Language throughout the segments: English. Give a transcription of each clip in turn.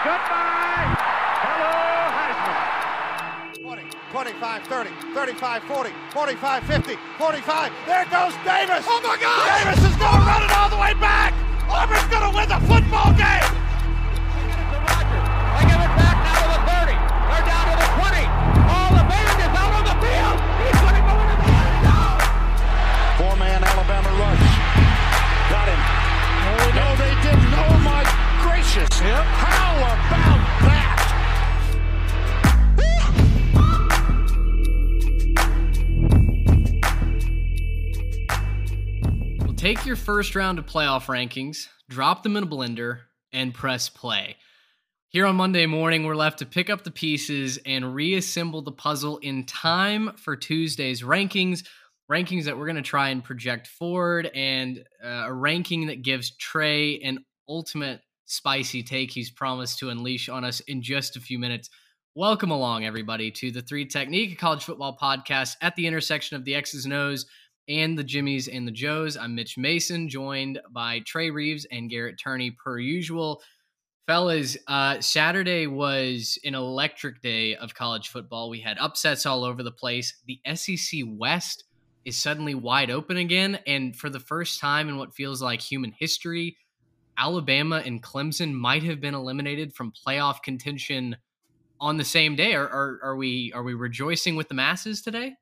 Goodbye. Hello, Heisman. 20, 25, 30, 35, 40, 45, 50, 45. There goes Davis. Oh my God! Davis is going to run it all the way back. Auburn's going to win the football game. They take your first round of playoff rankings, drop them in a blender, and press play. Here on Monday morning, we're left to pick up the pieces and reassemble the puzzle in time for Tuesday's rankings. Rankings that we're going to try and project forward, and uh, a ranking that gives Trey an ultimate spicy take he's promised to unleash on us in just a few minutes. Welcome along, everybody, to the Three Technique College Football Podcast at the intersection of the X's and O's and the Jimmies and the Joes. I'm Mitch Mason, joined by Trey Reeves and Garrett Turney, per usual. Fellas, uh, Saturday was an electric day of college football. We had upsets all over the place. The SEC West is suddenly wide open again. And for the first time in what feels like human history, Alabama and Clemson might have been eliminated from playoff contention on the same day. Are, are, are we are we rejoicing with the masses today?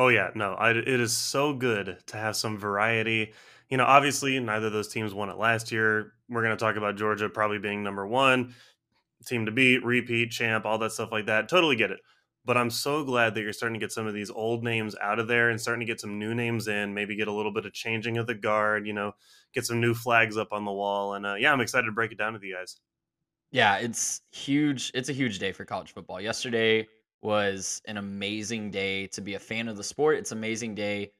Oh yeah, no, I, it is so good to have some variety. You know, obviously neither of those teams won it last year. We're going to talk about Georgia probably being number one team to beat, repeat champ, all that stuff like that. Totally get it. But I'm so glad that you're starting to get some of these old names out of there and starting to get some new names in. Maybe get a little bit of changing of the guard. You know, get some new flags up on the wall. And uh, yeah, I'm excited to break it down with you guys. Yeah, it's huge. It's a huge day for college football. Yesterday was an amazing day to be a fan of the sport. It's an amazing day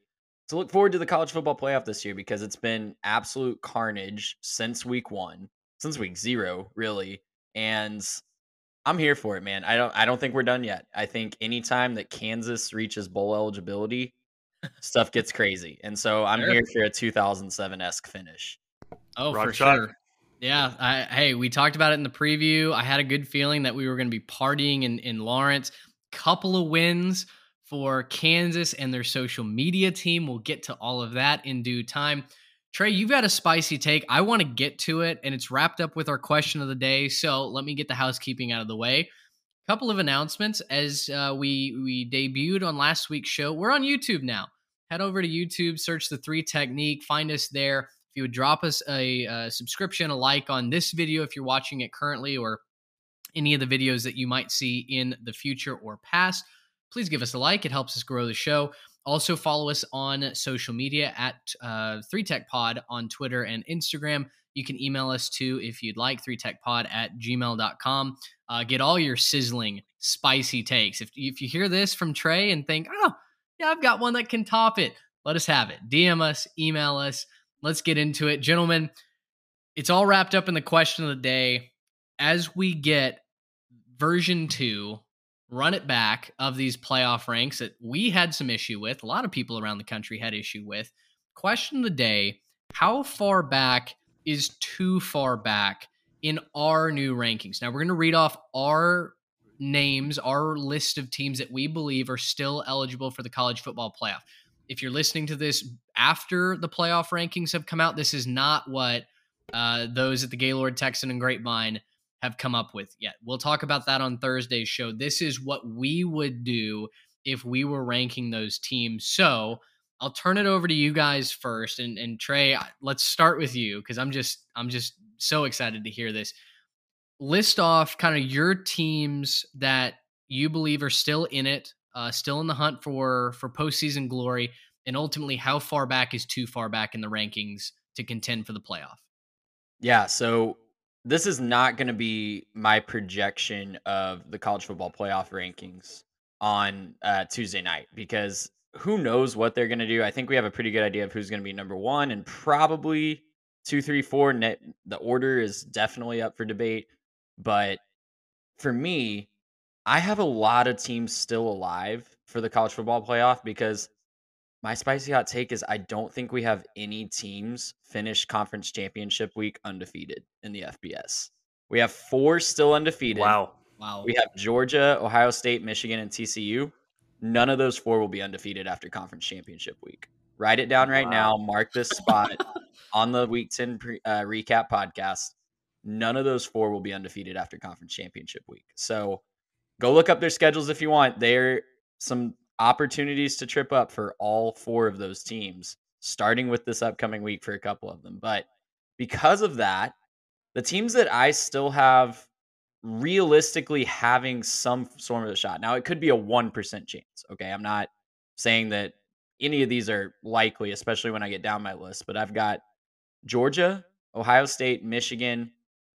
to look forward to the college football playoff this year because it's been absolute carnage since week 1, since week 0, really. And I'm here for it, man. I don't I don't think we're done yet. I think anytime that Kansas reaches bowl eligibility, stuff gets crazy. And so I'm Sure. here for a 2007-esque finish. Oh, Rock for chalk. sure. Yeah. I, hey, we talked about it in the preview. I had a good feeling that we were going to be partying in, in Lawrence. Couple of wins for Kansas and their social media team. We'll get to all of that in due time. Trey, you've got a spicy take. I want to get to it, and it's wrapped up with our question of the day. So let me get the housekeeping out of the way. A Couple of announcements as uh, we we debuted on last week's show. We're on YouTube now. Head over to YouTube, search the Three Technique, find us there. If you would drop us a, uh subscription, a like on this video if you're watching it currently, or any of the videos that you might see in the future or past, please give us a like. It helps us grow the show. Also, follow us on social media at uh, 3TechPod on Twitter and Instagram. You can email us too if you'd like, 3techpod at gmail.com. Uh, get all your sizzling, spicy takes. If, if you hear this from Trey and think, oh, yeah, I've got one that can top it, let us have it. DM us, email us. Let's get into it. Gentlemen, it's all wrapped up in the question of the day. As we get version two, run it back of these playoff ranks that we had some issue with, a lot of people around the country had issue with. Question of the day How far back is too far back in our new rankings? Now, we're going to read off our names, our list of teams that we believe are still eligible for the college football playoff. If you're listening to this after the playoff rankings have come out, this is not what uh, those at the Gaylord Texan and Grapevine have come up with yet. We'll talk about that on Thursday's show. This is what we would do if we were ranking those teams. So I'll turn it over to you guys first, and and Trey, let's start with you because I'm just I'm just so excited to hear this. List off kind of your teams that you believe are still in it, uh, still in the hunt for for postseason glory, and ultimately how far back is too far back in the rankings to contend for the playoff. Yeah, so this is not going to be my projection of the college football playoff rankings on uh, Tuesday night because who knows what they're going to do. I think we have a pretty good idea of who's going to be number one and probably two, three, four. Net, the order is definitely up for debate. But for me, I have a lot of teams still alive for the college football playoff because my spicy hot take is I don't think we have any teams finish conference championship week undefeated in the FBS. We have four still undefeated. Wow. Wow. We have Georgia, Ohio State, Michigan, and TCU. None of those four will be undefeated after conference championship week. Write it down right Wow. now. Mark this spot on the Week 10 pre, uh, recap podcast. None of those four will be undefeated after conference championship week. So go look up their schedules if you want. They're some opportunities to trip up for all four of those teams, starting with this upcoming week for a couple of them. But because of that, the teams that I still have realistically having some sort of a shot. Now, it could be a 1% chance. Okay. I'm not saying that any of these are likely, especially when I get down my list, but I've got Georgia, Ohio State, Michigan,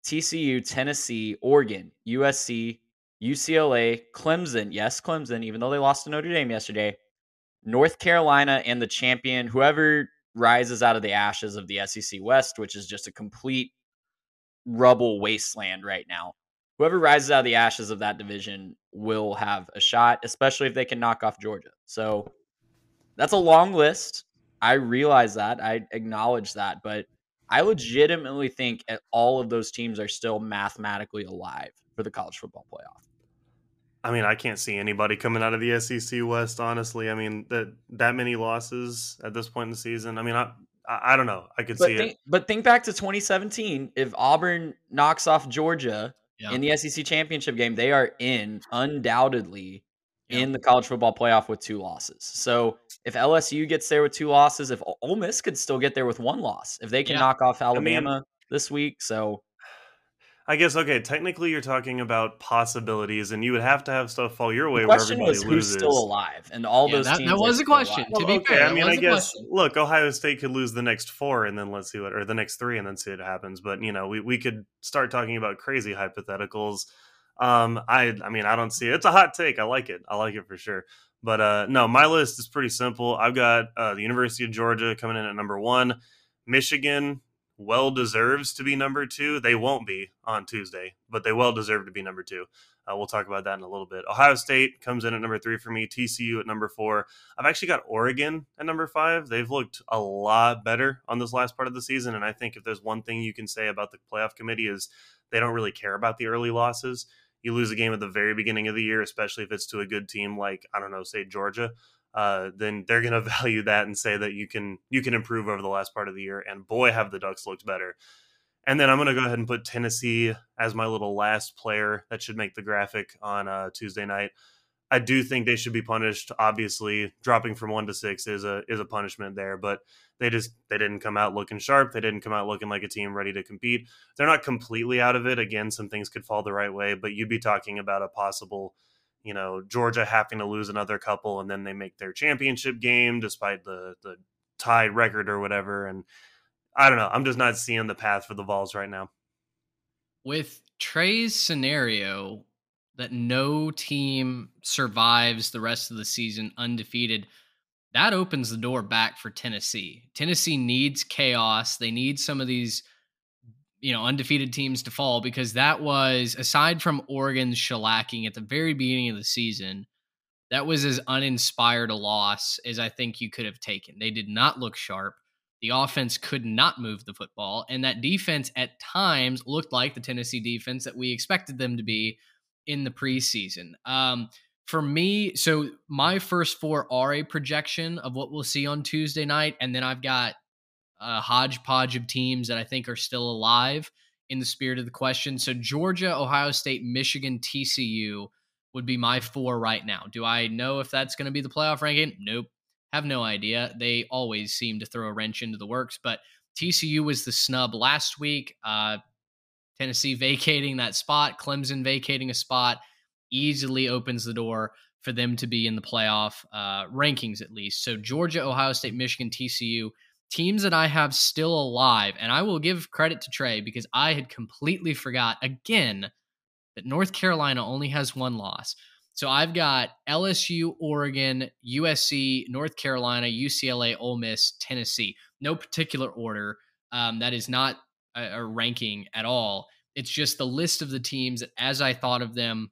TCU, Tennessee, Oregon, USC, UCLA, Clemson. Yes, Clemson, even though they lost to Notre Dame yesterday. North Carolina and the champion, whoever rises out of the ashes of the SEC West, which is just a complete rubble wasteland right now. Whoever rises out of the ashes of that division will have a shot, especially if they can knock off Georgia. So that's a long list. I realize that. I acknowledge that. But I legitimately think all of those teams are still mathematically alive for the college football playoff. I mean, I can't see anybody coming out of the SEC West. Honestly, I mean that that many losses at this point in the season. I mean, I I, I don't know. I could But see think, it. but think back to 2017. If Auburn knocks off Georgia Yeah. in the SEC championship game, they are in undoubtedly Yeah. in the college football playoff with two losses. So if LSU gets there with two losses, if O- Ole Miss could still get there with one loss, if they can Yeah. knock off mean- Alabama this week, so I guess okay. Technically, you're talking about possibilities, and you would have to have stuff fall your way the where question everybody was loses. who's still alive, and all Yeah, those that- teams. that was a question. alive. To be okay, fair, I mean, I guess question. look, Ohio State could lose the next four, and then let's see what, or the next three, and then see what happens. But you know, we we could start talking about crazy hypotheticals. Um, I I mean, I don't see it. It's a hot take. I like it. I like it for sure. But uh, no, my list is pretty simple. I've got uh, the University of Georgia coming in at number one, Michigan well deserves to be number two. They won't be on Tuesday, but they well deserve to be number two. Uh, we'll talk about that in a little bit. Ohio State comes in at number three for me. TCU at number four. I've actually got Oregon at number five. They've looked a lot better on this last part of the season, and I think if there's one thing you can say about the playoff committee is they don't really care about the early losses. You lose a game at the very beginning of the year, especially if it's to a good team like I don't know, say Georgia. Uh, then they're going to value that and say that you can you can improve over the last part of the year. And boy, have the Ducks looked better. And then I'm going to go ahead and put Tennessee as my little last player that should make the graphic on uh, Tuesday night. I do think they should be punished. Obviously, dropping from one to six is a is a punishment there, but they just they didn't come out looking sharp. They didn't come out looking like a team ready to compete. They're not completely out of it. Again, some things could fall the right way, but you'd be talking about a possible, you know, Georgia having to lose another couple, and then they make their championship game despite the the tied record or whatever. And I don't know. I'm just not seeing the path for the Vols right now. with Trey's scenario that no team survives the rest of the season undefeated, that opens the door back for Tennessee. Tennessee needs chaos. They need some of these, you know, undefeated teams to fall because that was, aside from Oregon's shellacking at the very beginning of the season, that was as uninspired a loss as I think you could have taken. They did not look sharp. The offense could not move the football, and that defense at times looked like the Tennessee defense that we expected them to be in the preseason. Um, for me, so my first four are a projection of what we'll see on Tuesday night, and then I've got a hodgepodge of teams that I think are still alive in the spirit of the question. So Georgia, Ohio State, Michigan, TCU would be my four right now. Do I know if that's going to be the playoff ranking? Nope. Have no idea. They always seem to throw a wrench into the works, but TCU was the snub last week. Uh, Tennessee vacating that spot, Clemson vacating a spot, easily opens the door for them to be in the playoff uh, rankings at least. So Georgia, Ohio State, Michigan, TCU, teams that I have still alive, and I will give credit to Trey because I had completely forgot again that North Carolina only has one loss. So I've got LSU, Oregon, USC, North Carolina, UCLA, Ole Miss, Tennessee. No particular order. Um, that is not a, a ranking at all. It's just the list of the teams that, as I thought of them,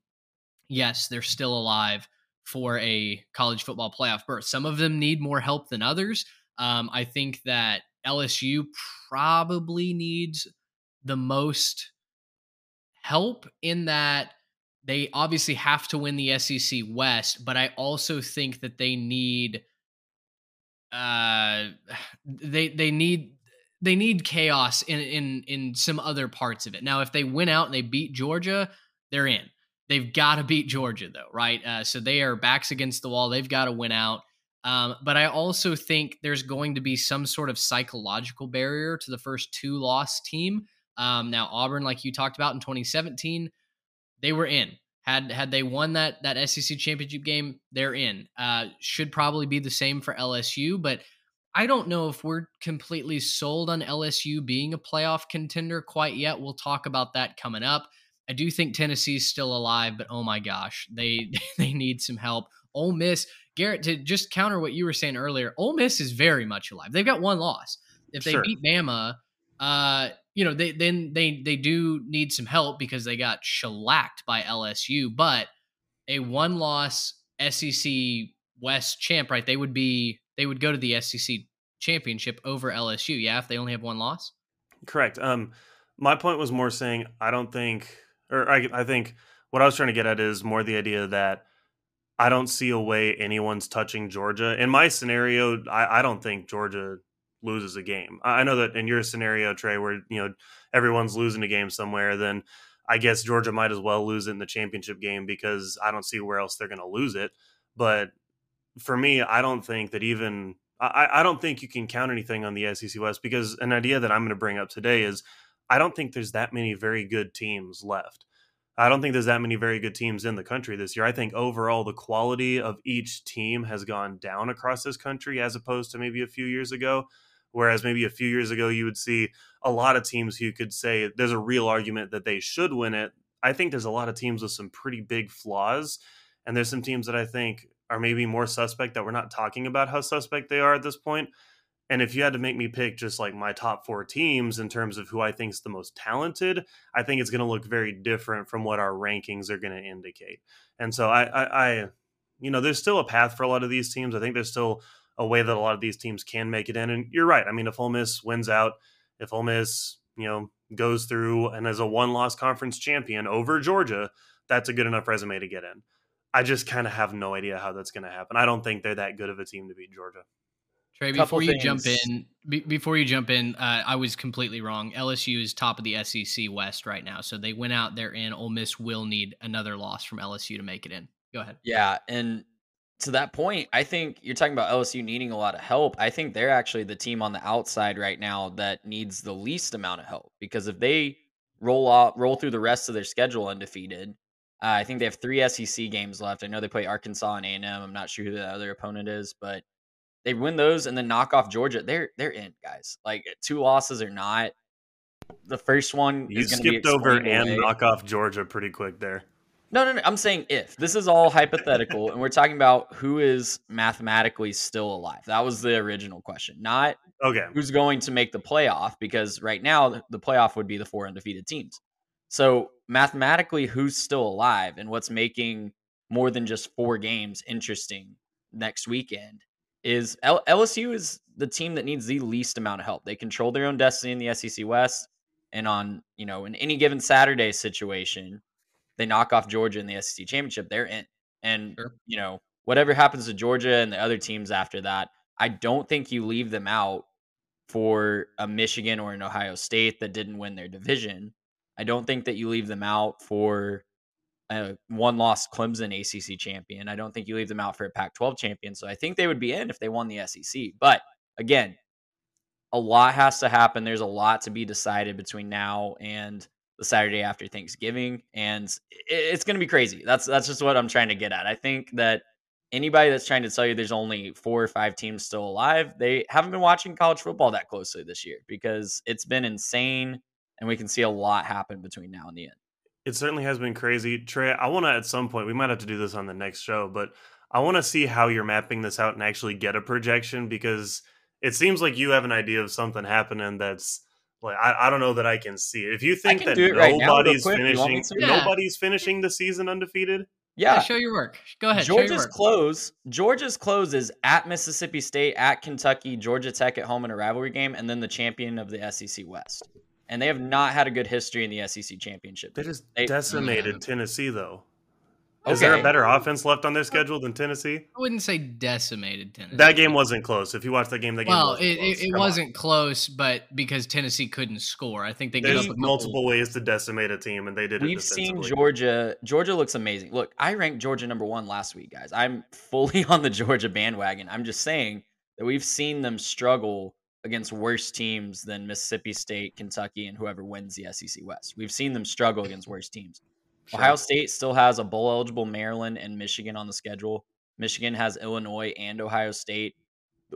yes, they're still alive for a college football playoff berth. Some of them need more help than others. Um, I think that LSU probably needs the most help in that they obviously have to win the SEC West, but I also think that they need uh they they need they need chaos in in in some other parts of it. Now, if they win out and they beat Georgia, they're in. They've got to beat Georgia though, right? Uh, so they are backs against the wall. They've got to win out. Um, but I also think there's going to be some sort of psychological barrier to the first two loss team. Um, now Auburn, like you talked about in 2017, they were in. Had had they won that that SEC championship game, they're in. Uh, should probably be the same for LSU, but I don't know if we're completely sold on LSU being a playoff contender quite yet. We'll talk about that coming up. I do think Tennessee's still alive, but oh my gosh, they they need some help. Ole Miss, Garrett, to just counter what you were saying earlier, Ole Miss is very much alive. They've got one loss. If they Sure. beat Bama, uh, you know, they then they they do need some help because they got shellacked by LSU. But a one loss SEC West champ, right? They would be they would go to the SEC championship over LSU. Yeah, if they only have one loss. Correct. Um, my point was more saying I don't think, or I, I think what I was trying to get at is more the idea that I don't see a way anyone's touching Georgia. In my scenario, I, I don't think Georgia loses a game. I know that in your scenario, Trey, where you know everyone's losing a game somewhere, then I guess Georgia might as well lose it in the championship game because I don't see where else they're going to lose it. But for me, I don't think that even I, I don't think you can count anything on the SEC West because an idea that I'm going to bring up today is I don't think there's that many very good teams left. I don't think there's that many very good teams in the country this year. I think overall the quality of each team has gone down across this country as opposed to maybe a few years ago. Whereas maybe a few years ago you would see a lot of teams who could say there's a real argument that they should win it. I think there's a lot of teams with some pretty big flaws. And there's some teams that I think are maybe more suspect that we're not talking about how suspect they are at this point. And if you had to make me pick just like my top four teams in terms of who I think is the most talented, I think it's going to look very different from what our rankings are going to indicate. And so I, I, I, you know, there's still a path for a lot of these teams. I think there's still a way that a lot of these teams can make it in. And you're right. I mean, if Ole Miss wins out, if Ole Miss, you know, goes through and as a one-loss conference champion over Georgia, that's a good enough resume to get in. I just kind of have no idea how that's going to happen. I don't think they're that good of a team to beat Georgia. Trey, before you jump in, be, before you jump in, uh, I was completely wrong. LSU is top of the SEC West right now, so they went out there in. Ole Miss will need another loss from LSU to make it in. Go ahead. Yeah, and to that point, I think you're talking about LSU needing a lot of help. I think they're actually the team on the outside right now that needs the least amount of help because if they roll out, roll through the rest of their schedule undefeated, uh, I think they have three SEC games left. I know they play Arkansas and A&M. I'm not sure who the other opponent is, but they win those and then knock off Georgia. They're they're in, guys. Like two losses or not. The first one You is going be skipped over and away. knock off Georgia pretty quick there. No, no, no. I'm saying if. This is all hypothetical, and we're talking about who is mathematically still alive. That was the original question, not Okay. who's going to make the playoff, because right now the playoff would be the four undefeated teams. So mathematically, who's still alive and what's making more than just four games interesting next weekend is L- LSU is the team that needs the least amount of help. They control their own destiny in the SEC West, and on you know in any given Saturday situation, they knock off Georgia in the SEC championship, they're in. And Sure. you know whatever happens to Georgia and the other teams after that, I don't think you leave them out for a Michigan or an Ohio State that didn't win their division. I don't think that you leave them out for a one loss Clemson ACC champion. I don't think you leave them out for a Pac 12 champion. So I think they would be in if they won the SEC. But again, a lot has to happen. There's a lot to be decided between now and the Saturday after Thanksgiving, and it's going to be crazy. That's that's just what I'm trying to get at. I think that anybody that's trying to tell you there's only four or five teams still alive, they haven't been watching college football that closely this year because it's been insane, and we can see a lot happen between now and the end. It certainly has been crazy. Trey, I want to at some point, we might have to do this on the next show, but I want to see how you're mapping this out and actually get a projection because it seems like you have an idea of something happening that's like I, I don't know that I can see it. If you think that do right nobody's quick. You want me finishing? Yeah. nobody's finishing the season undefeated, Yeah, show your work. Go ahead. Georgia's close. Georgia's close is at Mississippi State, at Kentucky, Georgia Tech at home in a rivalry game, and then the champion of the SEC West. And they have not had a good history in the SEC championship. They just They- decimated Yeah. Tennessee, though. Is there a better offense left on their schedule than Tennessee? I wouldn't say decimated Tennessee. That game wasn't close. If you watch that game, that game well, wasn't it, close. it, it wasn't close, but because Tennessee couldn't score, I think they gave There's up a couple- multiple ways to decimate a team, and they did it. We've seen. Georgia. Georgia looks amazing. Look, I ranked Georgia number one last week, guys. I'm fully on the Georgia bandwagon. I'm just saying that we've seen them struggle against worse teams than Mississippi State, Kentucky, and whoever wins the SEC West. We've seen them struggle against worse teams. Sure. Ohio State still has a bowl eligible Maryland and Michigan on the schedule. Michigan has Illinois and Ohio State.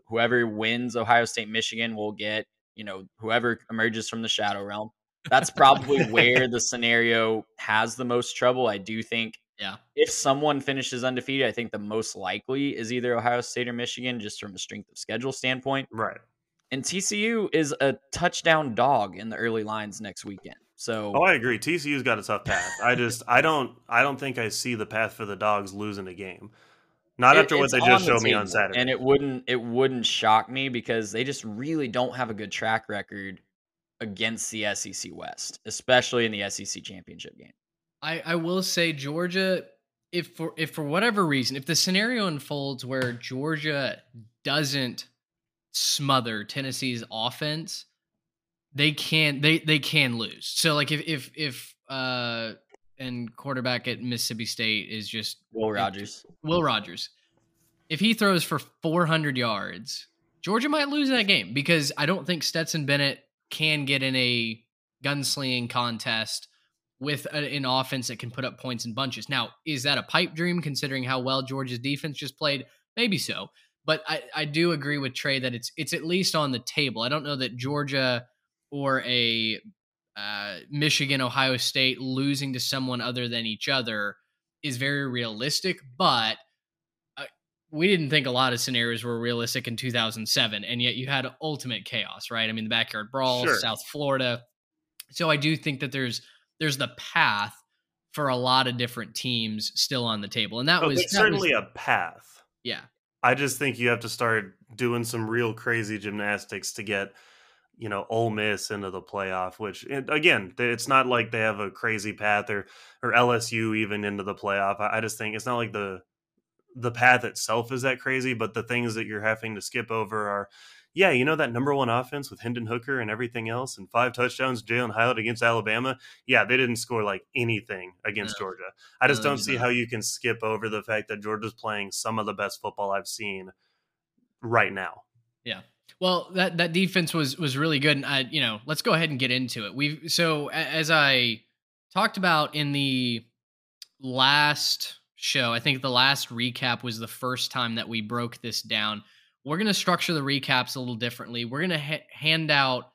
Whoever wins Ohio State, Michigan will get, you know, whoever emerges from the shadow realm. That's probably where the scenario has the most trouble. I do think Yeah. if someone finishes undefeated, I think the most likely is either Ohio State or Michigan, just from a strength of schedule standpoint. Right. And TCU is a touchdown dog in the early lines next weekend. So Oh, I agree. TCU's got a tough path. I just, I don't, I don't think I see the path for the dogs losing a game. Not It- after what they just the showed me on Saturday. and it wouldn't it wouldn't shock me because they just really don't have a good track record against the SEC West, especially in the SEC championship game. I, I will say Georgia, if for if for whatever reason, if the scenario unfolds where Georgia doesn't smother Tennessee's offense, they can they they can lose. So like if if if uh and quarterback at Mississippi State is just Will Rogers. Will Rogers. If he throws for 400 yards, Georgia might lose that game because I don't think Stetson Bennett can get in a gunslinging contest with a, an offense that can put up points in bunches. Now, is that a pipe dream considering how well Georgia's defense just played? Maybe so. But I, I do agree with Trey that it's it's at least on the table. I don't know that Georgia or a uh, Michigan, Ohio State losing to someone other than each other is very realistic, but uh, we didn't think a lot of scenarios were realistic in 2007, and yet you had ultimate chaos, right? I mean, the backyard brawl, Sure. South Florida. So I do think that there's there's the path for a lot of different teams still on the table, and that Oh, was that certainly was, a path. yeah. I just think you have to start doing some real crazy gymnastics to get, you know, Ole Miss into the playoff. Which again, it's not like they have a crazy path or or LSU even into the playoff. I, I just think it's not like the the path itself is that crazy, but the things that you're having to skip over are, yeah, you know that number one offense with Hendon Hooker and everything else, and five touchdowns, Jalin Hyatt against Alabama. Yeah, they didn't score like anything against. Georgia. I just No, don't see how you can skip over the fact that Georgia's playing some of the best football I've seen right now. Yeah. Well, that that defense was was really good, and I, you know, let's go ahead and get into it. We've so as I talked about in the last show, I think the last recap was the first time that we broke this down. We're going to structure the recaps a little differently. We're going to ha- hand out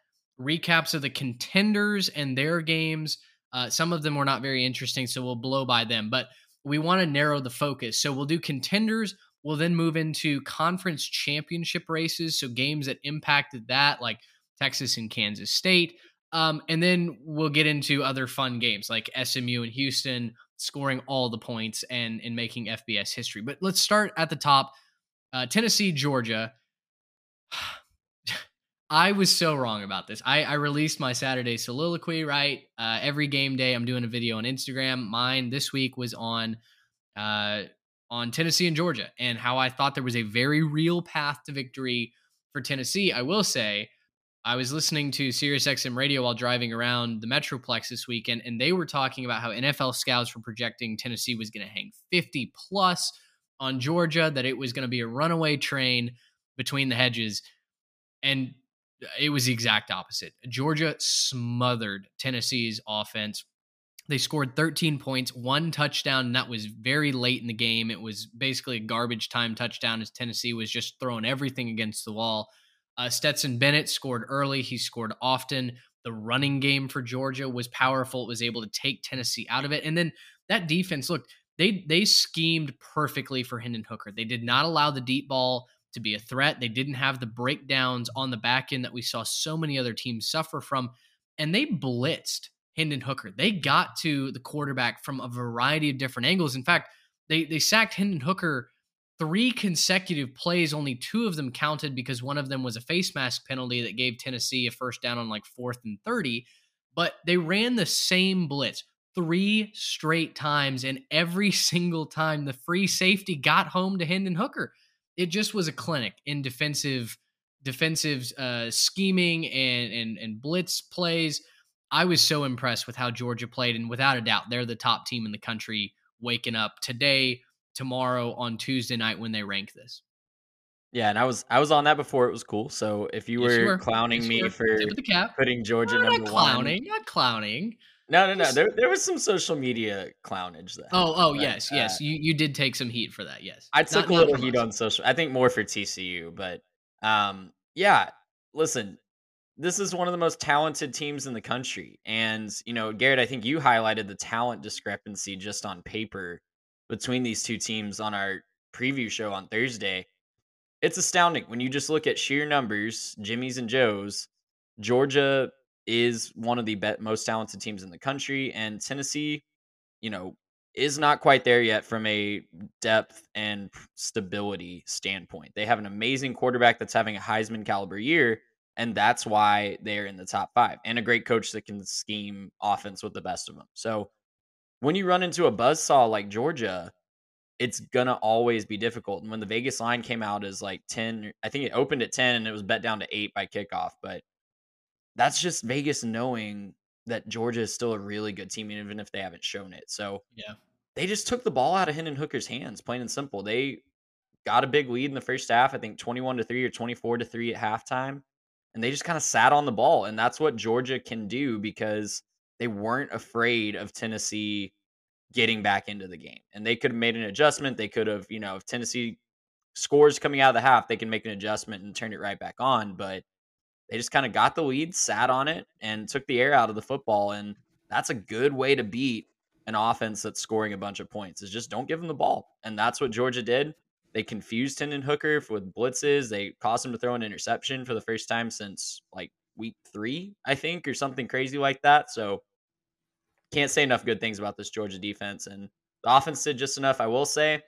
recaps of the contenders and their games. Uh, some of them were not very interesting, so we'll blow by them. But we want to narrow the focus. So we'll do contenders. We'll then move into conference championship races. So games that impacted that, like Texas and Kansas State. Um, and then we'll get into other fun games like SMU and Houston scoring all the points and, and making FBS history. But let's start at the top uh, Tennessee, Georgia. I was so wrong about this. I, I released my Saturday soliloquy, right? Uh, every game day, I'm doing a video on Instagram. Mine this week was on uh, on Tennessee and Georgia and how I thought there was a very real path to victory for Tennessee. I will say, I was listening to SiriusXM radio while driving around the Metroplex this weekend, and they were talking about how NFL scouts were projecting Tennessee was going to hang 50 plus on Georgia, that it was going to be a runaway train between the hedges. And it was the exact opposite. Georgia smothered Tennessee's offense. They scored 13 points, one touchdown, and that was very late in the game. It was basically a garbage time touchdown as Tennessee was just throwing everything against the wall. Uh, Stetson Bennett scored early. He scored often. The running game for Georgia was powerful. It was able to take Tennessee out of it. And then that defense, look, they they schemed perfectly for Hendon Hooker. They did not allow the deep ball to be a threat. They didn't have the breakdowns on the back end that we saw so many other teams suffer from. And they blitzed Hendon Hooker. They got to the quarterback from a variety of different angles. In fact, they they sacked Hendon Hooker three consecutive plays. Only two of them counted because one of them was a face mask penalty that gave Tennessee a first down on like fourth and 30. but they ran the same blitz three straight times, and every single time the free safety got home to Hendon Hooker. It just was a clinic in defensive defensive uh, scheming and, and and blitz plays. I was so impressed with how Georgia played, and without a doubt, they're the top team in the country. Waking up today, tomorrow, on Tuesday night when they rank this. Yeah, and I was I was on that before it was cool. So if you Yes, were, you were. clowning Yes, me you were. for the cap. putting Georgia No, number not one, clowning, not clowning. No, no, no, there there was some social media clownage there. Oh, oh, But, yes, uh, yes. You you did take some heat for that. Yes, I Not- took a little heat us. on social. I think more for TCU, but um, yeah. Listen, this is one of the most talented teams in the country, and you know, Garrett, I think you highlighted the talent discrepancy just on paper between these two teams on our preview show on Thursday. It's astounding when you just look at sheer numbers, Jimmy's and Joe's. Georgia is one of the most talented teams in the country, and Tennessee, you know, is not quite there yet from a depth and stability standpoint. They have an amazing quarterback that's having a Heisman caliber year, and that's why they're in the top five, and a great coach that can scheme offense with the best of them. So when you run into a buzzsaw like Georgia, it's gonna always be difficult. And when the Vegas line came out as like 10, I think it opened at 10 and it was bet down to eight by kickoff, but that's just Vegas knowing that Georgia is still a really good team, even if they haven't shown it. So Yeah. they just took the ball out of Hendon Hooker's hands, plain and simple. They got a big lead in the first half, I think 21 to 3 or 24 to 3 at halftime. And they just kind of sat on the ball. And that's what Georgia can do because they weren't afraid of Tennessee getting back into the game. And they could have made an adjustment. They could have, you know, if Tennessee scores coming out of the half, they can make an adjustment and turn it right back on. But they just kind of got the lead, sat on it, and took the air out of the football. And that's a good way to beat an offense that's scoring a bunch of points is just don't give them the ball. And that's what Georgia did. They confused Hendon Hooker with blitzes. They caused him to throw an interception for the first time since like week three, I think, or something crazy like that. So can't say enough good things about this Georgia defense. And the offense did just enough, I will say,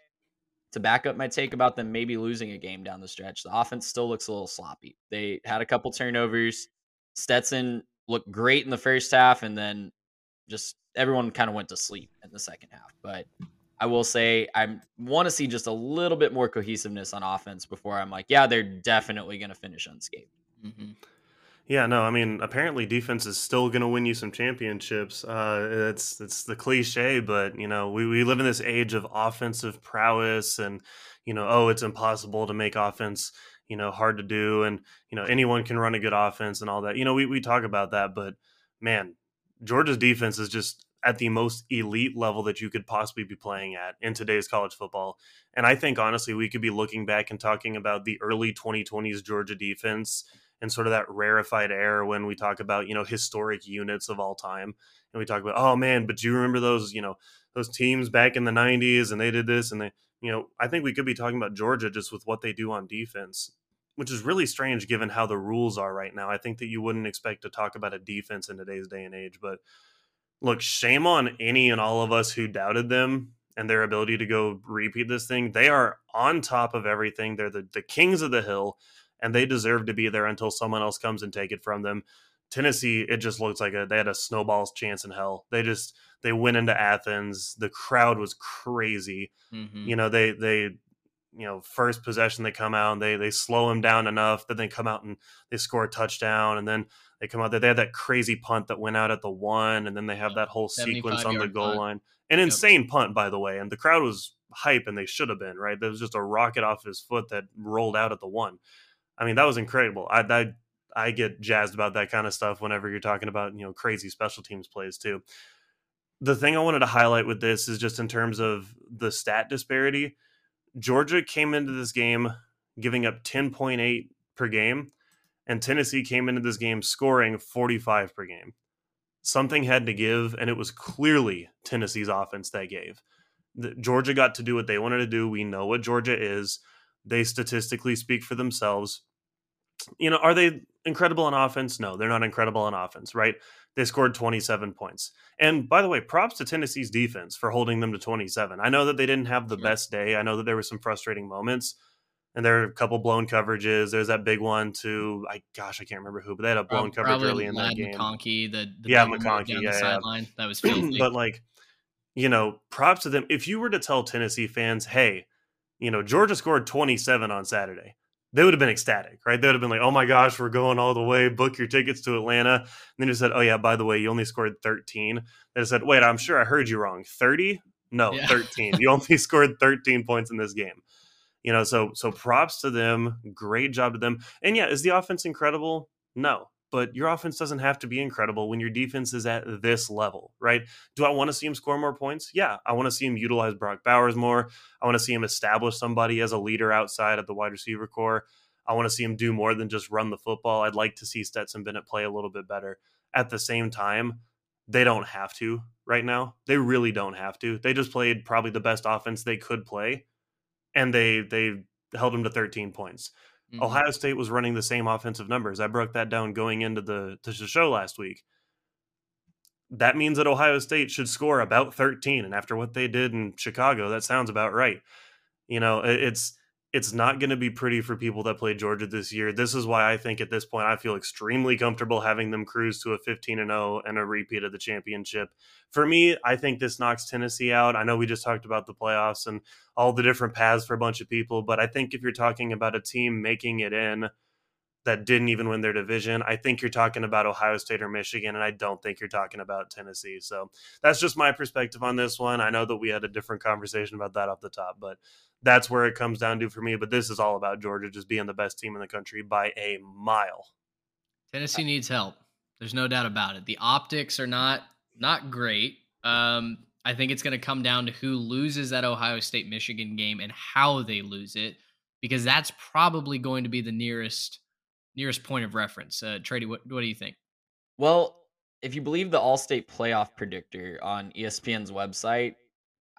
to back up my take about them maybe losing a game down the stretch. The offense still looks a little sloppy. They had a couple turnovers. Stetson looked great in the first half, and then just everyone kind of went to sleep in the second half. But I will say I want to see just a little bit more cohesiveness on offense before I'm like, yeah, they're definitely going to finish unscathed. Mhm. Yeah, no, I mean, apparently defense is still going to win you some championships. Uh, it's it's the cliche, but you know, we, we live in this age of offensive prowess, and you know, oh, it's impossible to make offense, you know, hard to do, and you know, anyone can run a good offense and all that. You know, we we talk about that, but man, Georgia's defense is just at the most elite level that you could possibly be playing at in today's college football. And I think honestly, we could be looking back and talking about the early 2020s Georgia defense and sort of that rarefied air when we talk about you know historic units of all time. And we talk about oh man but do you remember those you know those teams back in the 90s and they did this and they you know i think we could be talking about georgia just with what they do on defense which is really strange given how the rules are right now. I think that you wouldn't expect to talk about a defense in today's day and age but look shame on any and all of us who doubted them and their ability to go repeat this thing. They are on top of everything. They're the, the kings of the hill and they deserve to be there until someone else comes and take it from them. Tennessee, it just looks like a, they had a snowball's chance in hell. They just they went into Athens. The crowd was crazy. Mhm. You know, they they you know first possession they come out and they they slow them down enough that they come out and they score a touchdown and then they come out there. They had that crazy punt that went out at the one, and then they have that whole sequence on the goal punt. line. An insane punt, by the way, and the crowd was hype, and they should have been right. There was just a rocket off his foot that rolled out at the one. I mean, that was incredible. I, I I get jazzed about that kind of stuff whenever you're talking about you know crazy special teams plays too. The thing I wanted to highlight with this is just in terms of the stat disparity. Georgia came into this game giving up 10.8 per game, and Tennessee came into this game scoring 45 per game. Something had to give, and it was clearly Tennessee's offense that gave. The, Georgia got to do what they wanted to do. We know what Georgia is. They statistically speak for themselves. You know, are they incredible on offense? No, they're not incredible on offense, right? They scored 27 points. And by the way, props to Tennessee's defense for holding them to 27. I know that they didn't have the Sure. best day. I know that there were some frustrating moments, and there are a couple blown coverages. There's that big one to I gosh I can't remember who, but they had a blown Probably coverage early in that game. McConkey, the, the Yeah, McConkey, yeah, the yeah. sideline. That was filthy. but like, you know, props to them. If you were to tell Tennessee fans, hey, you know, Georgia scored 27 on Saturday, they would have been ecstatic, right? They would have been like, oh my gosh, we're going all the way. Book your tickets to Atlanta. And then you said, oh yeah, by the way, you only scored 13. They said, wait, I'm sure I heard you wrong. 30? No, Yeah. 13. you only scored 13 points in this game. You know, so so props to them. Great job to them. And yeah, is the offense incredible? No. But your offense doesn't have to be incredible when your defense is at this level, right? Do I want to see him score more points? Yeah. I want to see him utilize Brock Bowers more. I want to see him establish somebody as a leader outside of the wide receiver corps. I want to see him do more than just run the football. I'd like to see Stetson Bennett play a little bit better. At the same time, they don't have to right now. They really don't have to. They just played probably the best offense they could play, and they they held them to 13 points. Mhm. Ohio State was running the same offensive numbers. I broke that down going into the to the show last week. That means that Ohio State should score about 13 and after what they did in Chicago, that sounds about right. You know, it- it's it's not going to be pretty for people that play Georgia this year. This is why I think at this point I feel extremely comfortable having them cruise to a 15 and 0 and a repeat of the championship. For me, I think this knocks Tennessee out. I know we just talked about the playoffs and all the different paths for a bunch of people, but I think if you're talking about a team making it in that didn't even win their division, I think you're talking about Ohio State or Michigan, and I don't think you're talking about Tennessee. So that's just my perspective on this one. I know that we had a different conversation about that off the top, but that's where it comes down to for me. But this is all about Georgia just being the best team in the country by a mile. Tennessee needs help. There's no doubt about it. The optics are not not great. Um, I think it's going to come down to who loses that Ohio State Michigan game and how they lose it, because that's probably going to be the nearest nearest point of reference. Uh, Trady, what what do you think? Well, if you believe the Allstate playoff predictor on ESPN's website,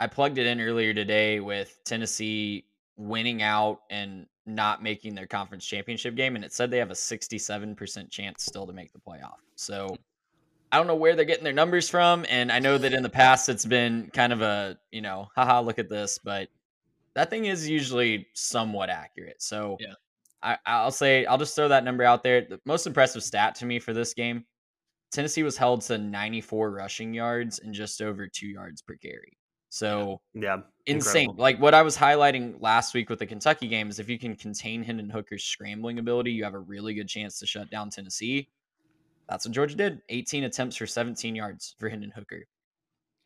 I plugged it in earlier today with Tennessee winning out and not making their conference championship game, and it said they have a 67% chance still to make the playoff. So I don't know where they're getting their numbers from, and I know that in the past it's been kind of a you know, haha, look at this, but that thing is usually somewhat accurate. So Yeah. I, I'll say I'll just throw that number out there. The most impressive stat to me for this game, Tennessee was held to 94 rushing yards and just over two yards per carry. So Yeah. insane. incredible. Like what I was highlighting last week with the Kentucky game is if you can contain Hendon Hooker's scrambling ability, you have a really good chance to shut down Tennessee. That's what Georgia did. 18 attempts for 17 yards for Hendon Hooker.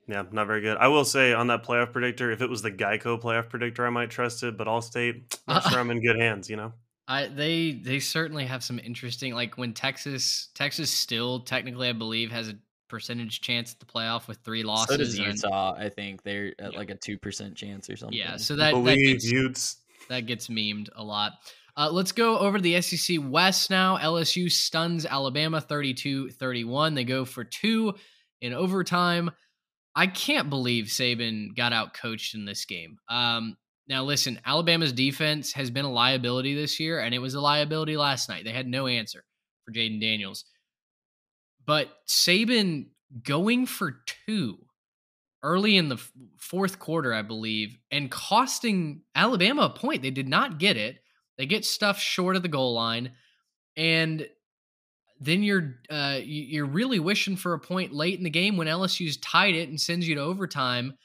Yeah, not very good. I will say on that playoff predictor, if it was the Geico playoff predictor, I might trust it. But Allstate, not sure I'm in good hands. You know. I they they certainly have some interesting like when Texas Texas still technically I believe has a percentage chance at the playoff with three losses. So does and- Utah. I think they're at Yeah. like a 2% chance or something. Yeah, so that that gets, Utes. that gets memed a lot. Uh, let's go over to the SEC West now. LSU stuns Alabama 32 31. They go for two in overtime. I can't believe Saban got out coached in this game. Um, now, listen, Alabama's defense has been a liability this year, and it was a liability last night. They had no answer for Jayden Daniels. But Saban going for two early in the fourth quarter, I believe, and costing Alabama a point. They did not get it. They get stuff short of the goal line, and then you're uh, you- you're really wishing for a point late in the game when LSU's tied it and sends you to overtime.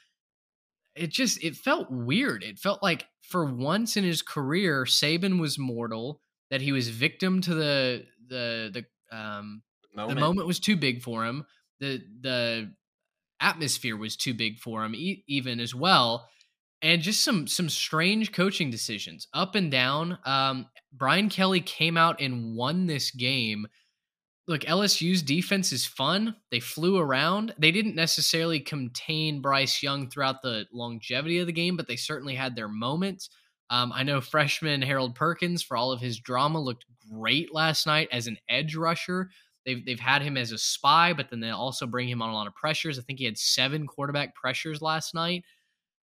It just it felt weird. It felt like for once in his career, Saban was mortal. That he was victim to the the the um moment. the moment was too big for him. The the atmosphere was too big for him, e- even as well, and just some some strange coaching decisions up and down. Um, Brian Kelly came out and won this game. Look, LSU's defense is fun. They flew around. They didn't necessarily contain Bryce Young throughout the longevity of the game, but they certainly had their moments. Um, I know freshman Harold Perkins, for all of his drama, looked great last night as an edge rusher. They've they've had him as a spy, but then they also bring him on a lot of pressures. I think he had seven quarterback pressures last night.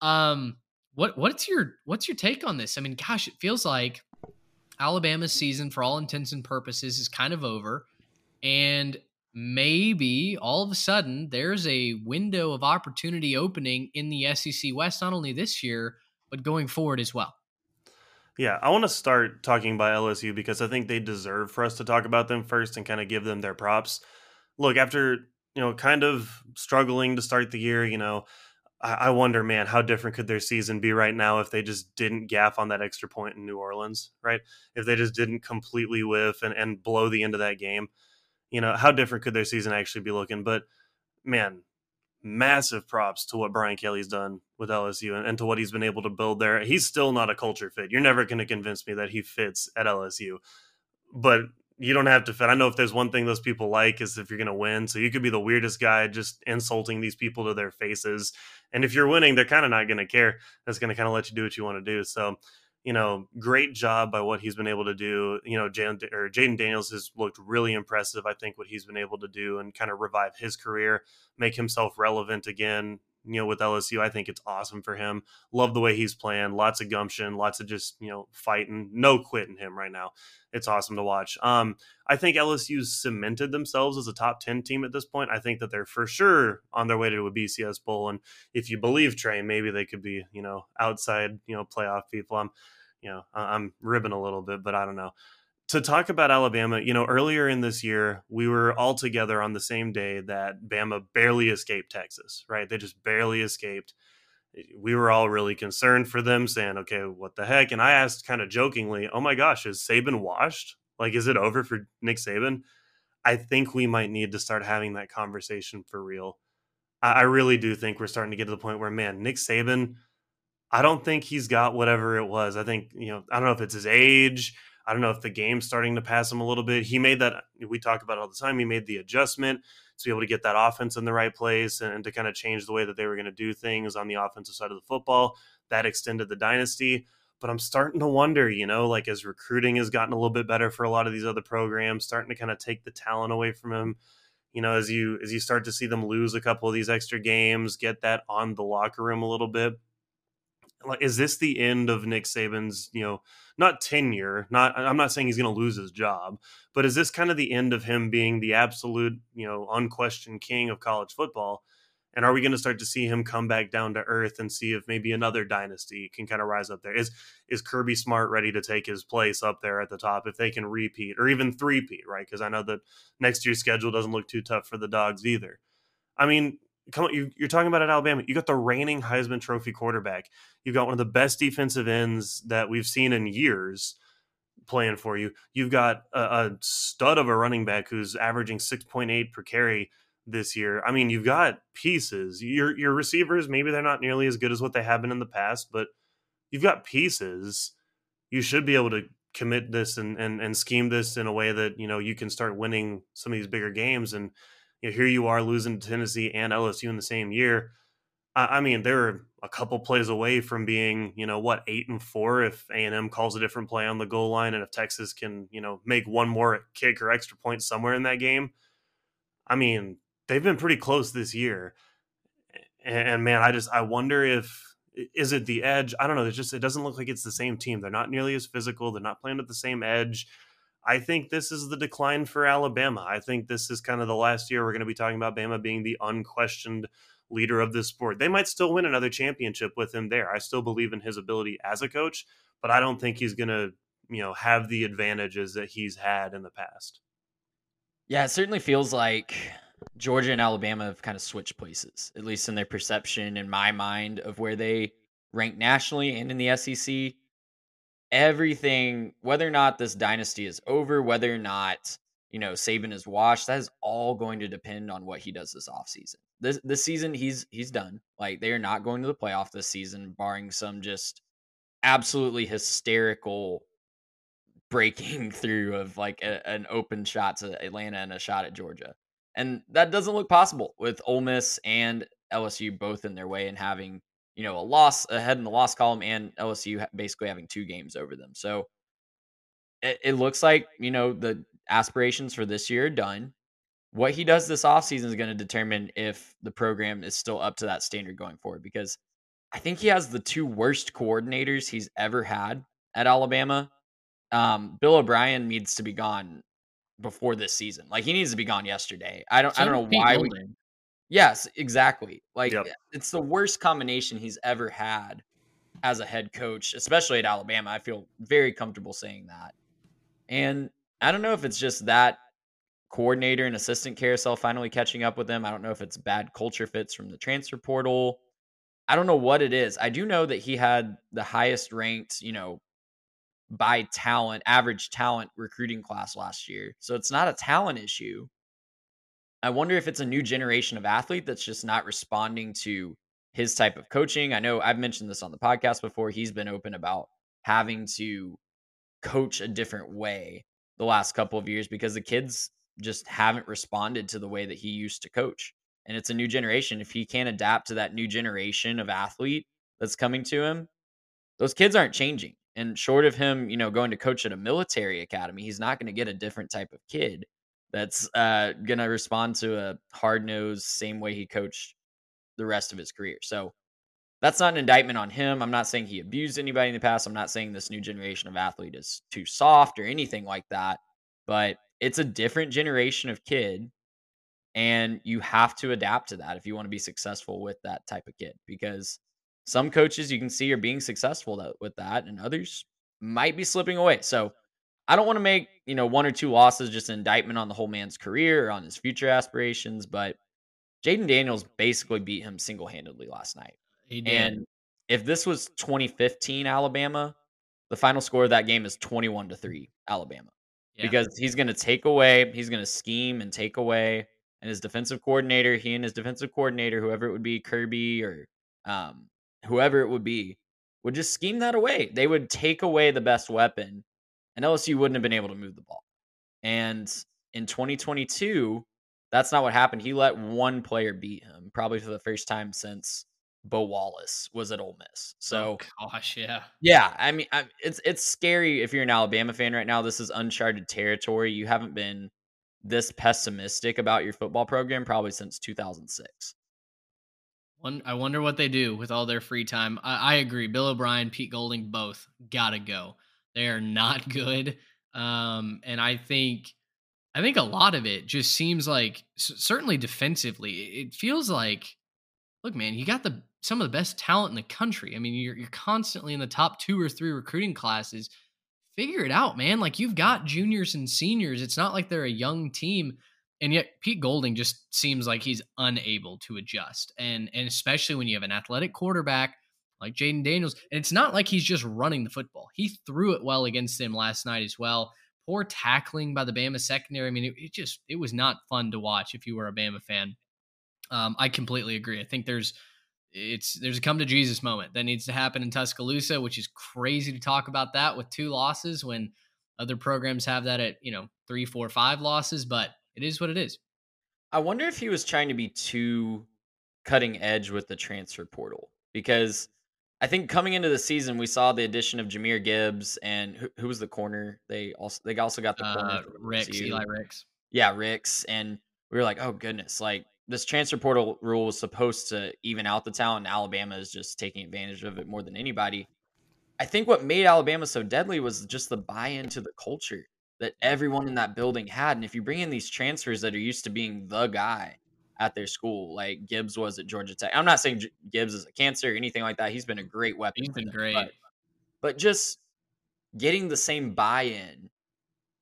Um, what what's your what's your take on this? I mean, gosh, it feels like Alabama's season, for all intents and purposes, is kind of over, and maybe all of a sudden there's a window of opportunity opening in the SEC West, not only this year but going forward as well. Yeah, I want to start talking about LSU because I think they deserve for us to talk about them first and kind of give them their props. Look, after you know, kind of struggling to start the year, you know, I, I wonder, man, how different could their season be right now if they just didn't gaff on that extra point in New Orleans, right? If they just didn't completely whiff and, and blow the end of that game, you know, how different could their season actually be looking? But man, massive props to what Brian Kelly's done with LSU and, and, to what he's been able to build there. He's still not a culture fit. You're never going to convince me that he fits at LSU, but you don't have to fit. I know if there's one thing those people like is if you're going to win. So you could be the weirdest guy just insulting these people to their faces. And if you're winning, they're kind of not going to care. That's going to kind of let you do what you want to do. So you know, great job by what he's been able to do. You know, Jayden or Jayden Daniels has looked really impressive. I think what he's been able to do and kind of revive his career, make himself relevant again. You know, with LSU, I think it's awesome for him. Love the way he's playing. Lots of gumption, lots of just you know fighting. No quitting him right now. It's awesome to watch. Um, I think LSU's cemented themselves as a top ten team at this point. I think that they're for sure on their way to a BCS bowl, and if you believe Trey, maybe they could be you know outside you know playoff people. I'm you know I'm ribbing a little bit, but I don't know to talk about Alabama, you know, earlier in this year, we were all together on the same day that Bama barely escaped Texas, right? They just barely escaped. We were all really concerned for them, saying, okay, what the heck? And I asked kind of jokingly, oh my gosh, is Saban washed? Like, is it over for Nick Saban? I think we might need to start having that conversation for real. I, really do think we're starting to get to the point where, man, Nick Saban, I don't think he's got whatever it was. I think, you know, I don't know if it's his age I don't know if the game's starting to pass him a little bit. He made that we talk about all the time. He made the adjustment to be able to get that offense in the right place and, and to kind of change the way that they were going to do things on the offensive side of the football. That extended the dynasty. But I'm starting to wonder, you know, like as recruiting has gotten a little bit better for a lot of these other programs, starting to kind of take the talent away from him. You know, as you as you start to see them lose a couple of these extra games, get that on the locker room a little bit like is this the end of Nick Saban's, you know, not tenure, not I'm not saying he's going to lose his job, but is this kind of the end of him being the absolute, you know, unquestioned king of college football? And are we going to start to see him come back down to earth and see if maybe another dynasty can kind of rise up there? Is is Kirby Smart ready to take his place up there at the top if they can repeat or even three-peat, right? Because I know that next year's schedule doesn't look too tough for the dogs either. I mean, come on, you, are talking about at Alabama. You got the reigning Heisman Trophy quarterback. You've got one of the best defensive ends that we've seen in years playing for you. You've got a, a stud of a running back who's averaging 6.8 per carry this year. I mean, you've got pieces. Your your receivers, maybe they're not nearly as good as what they have been in the past, but you've got pieces. You should be able to commit this and, and and scheme this in a way that you know you can start winning some of these bigger games and you know, here you are losing to Tennessee and LSU in the same year. I, I mean, they're a couple plays away from being, you know, what eight and four if A and M calls a different play on the goal line, and if Texas can, you know, make one more kick or extra point somewhere in that game. I mean, they've been pretty close this year, and, and man, I just I wonder if is it the edge? I don't know. It's just it doesn't look like it's the same team. They're not nearly as physical. They're not playing at the same edge. I think this is the decline for Alabama. I think this is kind of the last year we're going to be talking about Bama being the unquestioned leader of this sport. They might still win another championship with him there. I still believe in his ability as a coach, but I don't think he's going to, you know, have the advantages that he's had in the past. Yeah, it certainly feels like Georgia and Alabama have kind of switched places, at least in their perception in my mind of where they rank nationally and in the SEC everything, whether or not this dynasty is over, whether or not, you know, Saban is washed, that is all going to depend on what he does this offseason. This this season he's he's done. Like they are not going to the playoff this season, barring some just absolutely hysterical breaking through of like a, an open shot to Atlanta and a shot at Georgia. And that doesn't look possible with Ole Miss and LSU both in their way and having you know, a loss ahead in the loss column and LSU basically having two games over them. So it, it looks like, you know, the aspirations for this year are done. What he does this offseason is going to determine if the program is still up to that standard going forward because I think he has the two worst coordinators he's ever had at Alabama. Um, Bill O'Brien needs to be gone before this season. Like he needs to be gone yesterday. I don't. So I don't know why we. Yes, exactly. Like yep. it's the worst combination he's ever had as a head coach, especially at Alabama. I feel very comfortable saying that. And I don't know if it's just that coordinator and assistant carousel finally catching up with them. I don't know if it's bad culture fits from the transfer portal. I don't know what it is. I do know that he had the highest ranked, you know, by talent, average talent recruiting class last year. So it's not a talent issue. I wonder if it's a new generation of athlete that's just not responding to his type of coaching. I know I've mentioned this on the podcast before. He's been open about having to coach a different way the last couple of years because the kids just haven't responded to the way that he used to coach. And it's a new generation. If he can't adapt to that new generation of athlete that's coming to him, those kids aren't changing. And short of him, you know, going to coach at a military academy, he's not going to get a different type of kid that's uh, going to respond to a hard nosed, same way he coached the rest of his career. So that's not an indictment on him. I'm not saying he abused anybody in the past. I'm not saying this new generation of athlete is too soft or anything like that. But it's a different generation of kid. And you have to adapt to that if you want to be successful with that type of kid because some coaches you can see are being successful with that and others might be slipping away. So I don't want to make, you know, one or two losses just an indictment on the whole man's career or on his future aspirations, but Jayden Daniels basically beat him single-handedly last night. He did. And if this was 2015 Alabama, the final score of that game is 21 to 3 Alabama. Yeah. Because he's going to take away, he's going to scheme and take away and his defensive coordinator, he and his defensive coordinator, whoever it would be, Kirby or um, whoever it would be, would just scheme that away. They would take away the best weapon, and LSU wouldn't have been able to move the ball. And in 2022, that's not what happened. He let one player beat him, probably for the first time since Bo Wallace was at Ole Miss. Oh, so, oh, gosh, yeah, yeah. I mean, I, it's it's scary if you're an Alabama fan right now. This is uncharted territory. You haven't been this pessimistic about your football program probably since 2006. One, I wonder what they do with all their free time. I, I agree. Bill O'Brien, Pete Golding, both gotta go. They are not good. Um, and I think, I think a lot of it just seems like, certainly defensively, it feels like, look, man, you got the some of the best talent in the country. I mean, you're you're constantly in the top two or three recruiting classes. Figure it out, man. Like you've got juniors and seniors. It's not like they're a young team and yet Pete Golding just seems like he's unable to adjust. And and especially when you have an athletic quarterback like Jayden Daniels, and it's not like he's just running the football. He threw it well against them last night as well. Poor tackling by the Bama secondary. I mean, it, it just it was not fun to watch if you were a Bama fan. Um, I completely agree. I think there's it's there's a come to Jesus moment that needs to happen in Tuscaloosa, which is crazy to talk about that with two losses when other programs have that at you know three, four, five losses. But it is what it is. I wonder if he was trying to be too cutting edge with the transfer portal because I think coming into the season we saw the addition of Jahmyr Gibbs and who, who was the corner? They also they also got the corner uh, Ricks, Eli Ricks. Yeah, Ricks, and we were like, oh goodness, like this transfer portal rule was supposed to even out the talent. And Alabama is just taking advantage of it more than anybody. I think what made Alabama so deadly was just the buy into the culture that everyone in that building had. And if you bring in these transfers that are used to being the guy at their school, like Gibbs was at Georgia Tech, I'm not saying Gibbs is a cancer or anything like that. He's been a great weapon. He's been them, great. But, but just getting the same buy in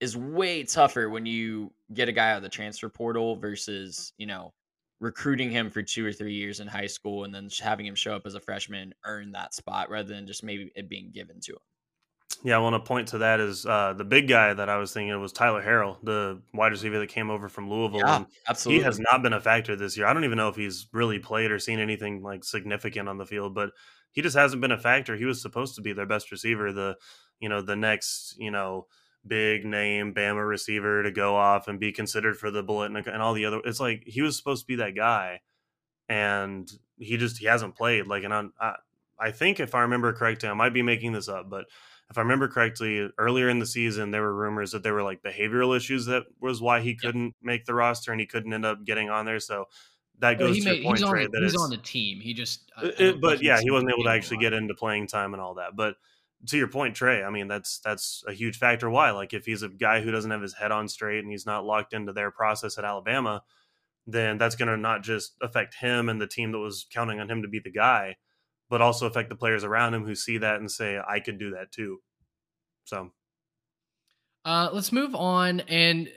is way tougher when you get a guy out of the transfer portal versus, you know, recruiting him for two or three years in high school and then having him show up as a freshman earn that spot rather than just maybe it being given to him. Yeah, I want to point to that is uh, the big guy that I was thinking was Tyler Harrell, the wide receiver that came over from Louisville. Yeah, absolutely. He has not been a factor this year. I don't even know if he's really played or seen anything like significant on the field, but he just hasn't been a factor. He was supposed to be their best receiver, the you know the next you know big name Bama receiver to go off and be considered for the bullet and, and all the other. It's like he was supposed to be that guy, and he just he hasn't played. Like, and I I think if I remember correctly, I might be making this up, but if I remember correctly, earlier in the season, there were rumors that there were like behavioral issues that was why he couldn't yep. make the roster and he couldn't end up getting on there. So that goes well, to made, your point, he's Trey. On, that he's on the team. He just, it, but yeah, he wasn't able to actually get into playing time and all that. But to your point, Trey, I mean that's that's a huge factor. Why? Like if he's a guy who doesn't have his head on straight and he's not locked into their process at Alabama, then that's going to not just affect him and the team that was counting on him to be the guy, but also affect the players around him who see that and say, I could do that too. So uh, let's move on and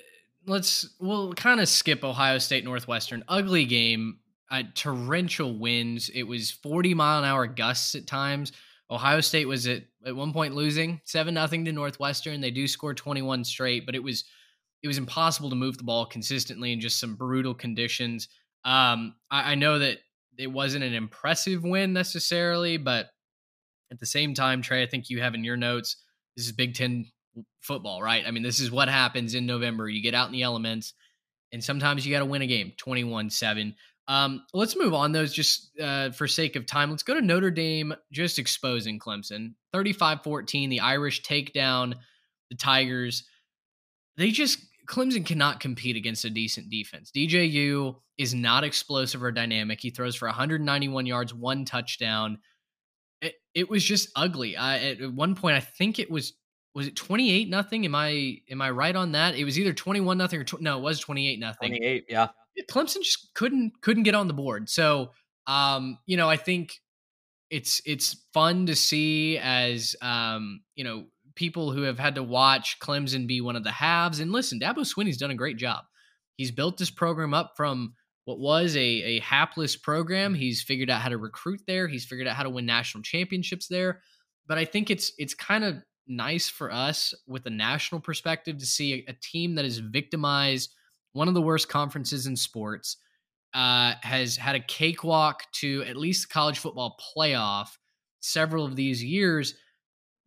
let's we'll kind of skip Ohio State Northwestern. Ugly game, uh, torrential winds. It was 40 mile an hour gusts at times. Ohio State was at at one point losing seven nothing to Northwestern. They do score 21 straight, but it was it was impossible to move the ball consistently in just some brutal conditions. Um, I, I know that it wasn't an impressive win necessarily, but at the same time, Trey, I think you have in your notes this is Big Ten football, right? I mean, this is what happens in November. You get out in the elements, and sometimes you got to win a game 21 7. Um, let's move on, those just uh, for sake of time. Let's go to Notre Dame just exposing Clemson 35 14. The Irish take down the Tigers. They just, Clemson cannot compete against a decent defense. DJU is not explosive or dynamic. He throws for 191 yards, one touchdown. It, it was just ugly. I, at one point, I think it was was it 28 nothing am i am i right on that it was either 21 nothing or tw- no it was 28 nothing 28 yeah clemson just couldn't couldn't get on the board so um you know i think it's it's fun to see as um you know people who have had to watch clemson be one of the halves and listen dabo swinney's done a great job. He's built this program up from what was a, a hapless program. He's figured out how to recruit there. He's figured out how to win national championships there. But i think it's it's kind of nice for us with a national perspective to see a, a team that has victimized one of the worst conferences in sports, uh, has had a cakewalk to at least college football playoff several of these years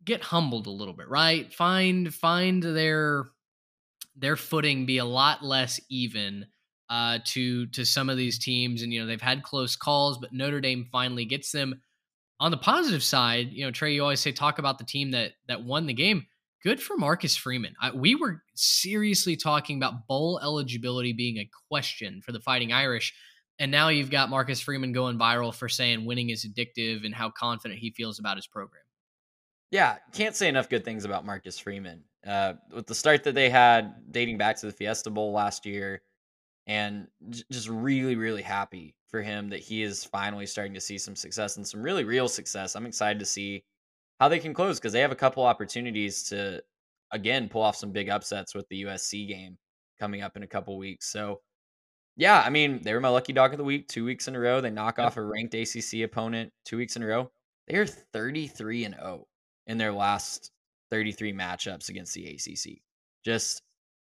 get humbled a little bit right find find their their footing be a lot less even uh, to to some of these teams and you know they've had close calls but Notre Dame finally gets them on the positive side, you know, Trey, you always say talk about the team that that won the game. Good for Marcus Freeman. I, we were seriously talking about bowl eligibility being a question for the Fighting Irish, and now you've got Marcus Freeman going viral for saying winning is addictive and how confident he feels about his program. Yeah, can't say enough good things about Marcus Freeman. Uh, with the start that they had dating back to the Fiesta Bowl last year, and just really, really happy for him that he is finally starting to see some success and some really real success. I'm excited to see how they can close because they have a couple opportunities to again pull off some big upsets with the USC game coming up in a couple weeks. So yeah, I mean, they were my lucky dog of the week two weeks in a row. They knock off a ranked ACC opponent two weeks in a row. They are 33 and 0 in their last 33 matchups against the ACC. Just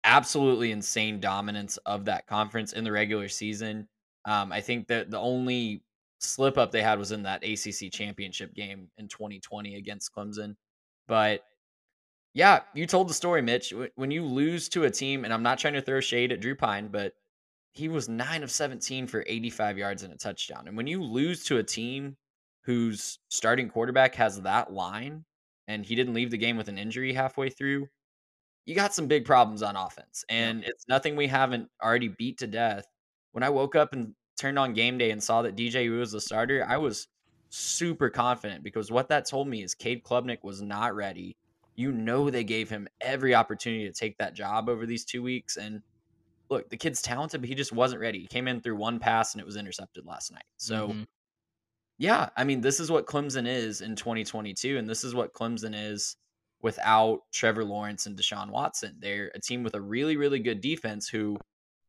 absolutely insane dominance of that conference in the regular season. Um, I think that the only slip up they had was in that ACC championship game in 2020 against Clemson. But yeah, you told the story, Mitch. When you lose to a team, and I'm not trying to throw shade at Drew Pyne, but he was nine of 17 for 85 yards and a touchdown. And when you lose to a team whose starting quarterback has that line and he didn't leave the game with an injury halfway through, you got some big problems on offense. And yeah. it's nothing we haven't already beat to death when I woke up and turned on game day and saw that DJ was the starter, I was super confident because what that told me is Cade Klubnik was not ready. You know they gave him every opportunity to take that job over these two weeks. And look, the kid's talented, but he just wasn't ready. He came in through one pass and it was intercepted last night. So mm-hmm. Yeah, I mean, this is what Clemson is in 2022, and this is what Clemson is without Trevor Lawrence and Deshaun Watson. They're a team with a really, really good defense who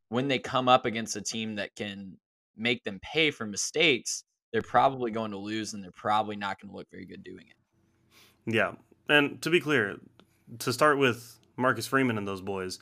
when they come up against a team that can make them pay for mistakes, they're probably going to lose and they're probably not going to look very good doing it. Yeah. And to be clear, to start with Marcus Freeman and those boys,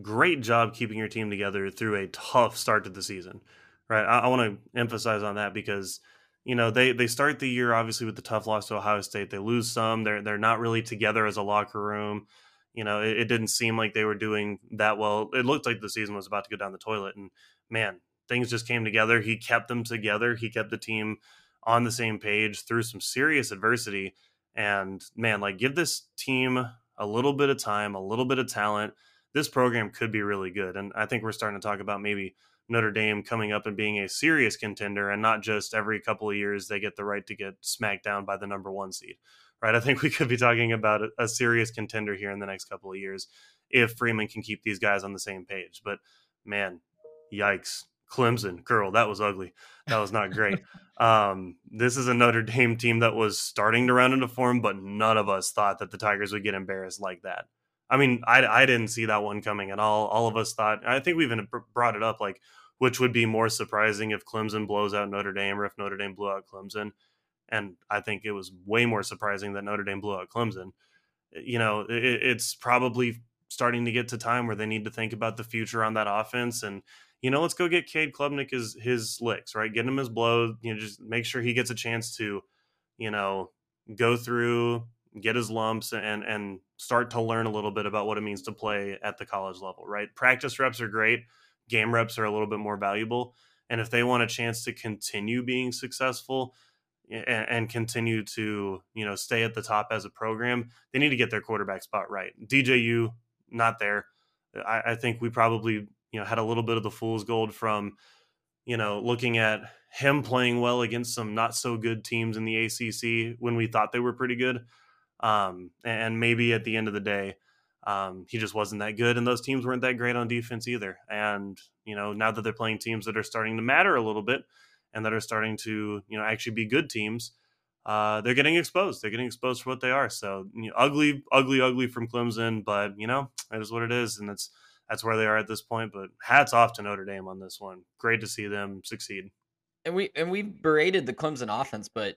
great job keeping your team together through a tough start to the season. Right. I, I want to emphasize on that because you know they they start the year obviously with the tough loss to Ohio State. They lose some. They're they're not really together as a locker room you know, it, it, didn't seem like they were doing that well. It looked like the season was about to go down the toilet. And man, things just came together. He kept them together. He kept the team on the same page through some serious adversity. And man, like give this team a little bit of time, a little bit of talent. This program could be really good. And I think we're starting to talk about maybe Notre Dame coming up and being a serious contender and not just every couple of years they get the right to get smacked down by the number one seed right? I think we could be talking about a, serious contender here in the next couple of years if Freeman can keep these guys on the same page. But man, yikes. Clemson, girl, that was ugly. That was not great. um, this is a Notre Dame team that was starting to round into form, but none of us thought that the Tigers would get embarrassed like that. I mean, I, I didn't see that one coming at all. All of us thought, I think we even brought it up, like, which would be more surprising if Clemson blows out Notre Dame or if Notre Dame blew out Clemson. And I think it was way more surprising that Notre Dame blew out Clemson. You know, it, it's probably starting to get to time where they need to think about the future on that offense and you know let's go get Cade Klubnik his his licks right get him his blow you know just make sure he gets a chance to you know go through get his lumps and and start to learn a little bit about what it means to play at the college level right practice reps are great game reps are a little bit more valuable and if they want a chance to continue being successful and, and, continue to you know stay at the top as a program they need to get their quarterback spot right dju not there. I, I think we probably you know had a little bit of the fool's gold from you know looking at him playing well against some not so good teams in the ACC when we thought they were pretty good. Um, and maybe at the end of the day, um, he just wasn't that good, and those teams weren't that great on defense either. And you know, now that they're playing teams that are starting to matter a little bit, and that are starting to you know actually be good teams, uh, they're getting exposed. They're getting exposed for what they are. So you know, ugly, ugly, ugly from Clemson, but you know it is what it is, and that's that's where they are at this point. But hats off to Notre Dame on this one. Great to see them succeed. And we and we berated the Clemson offense, but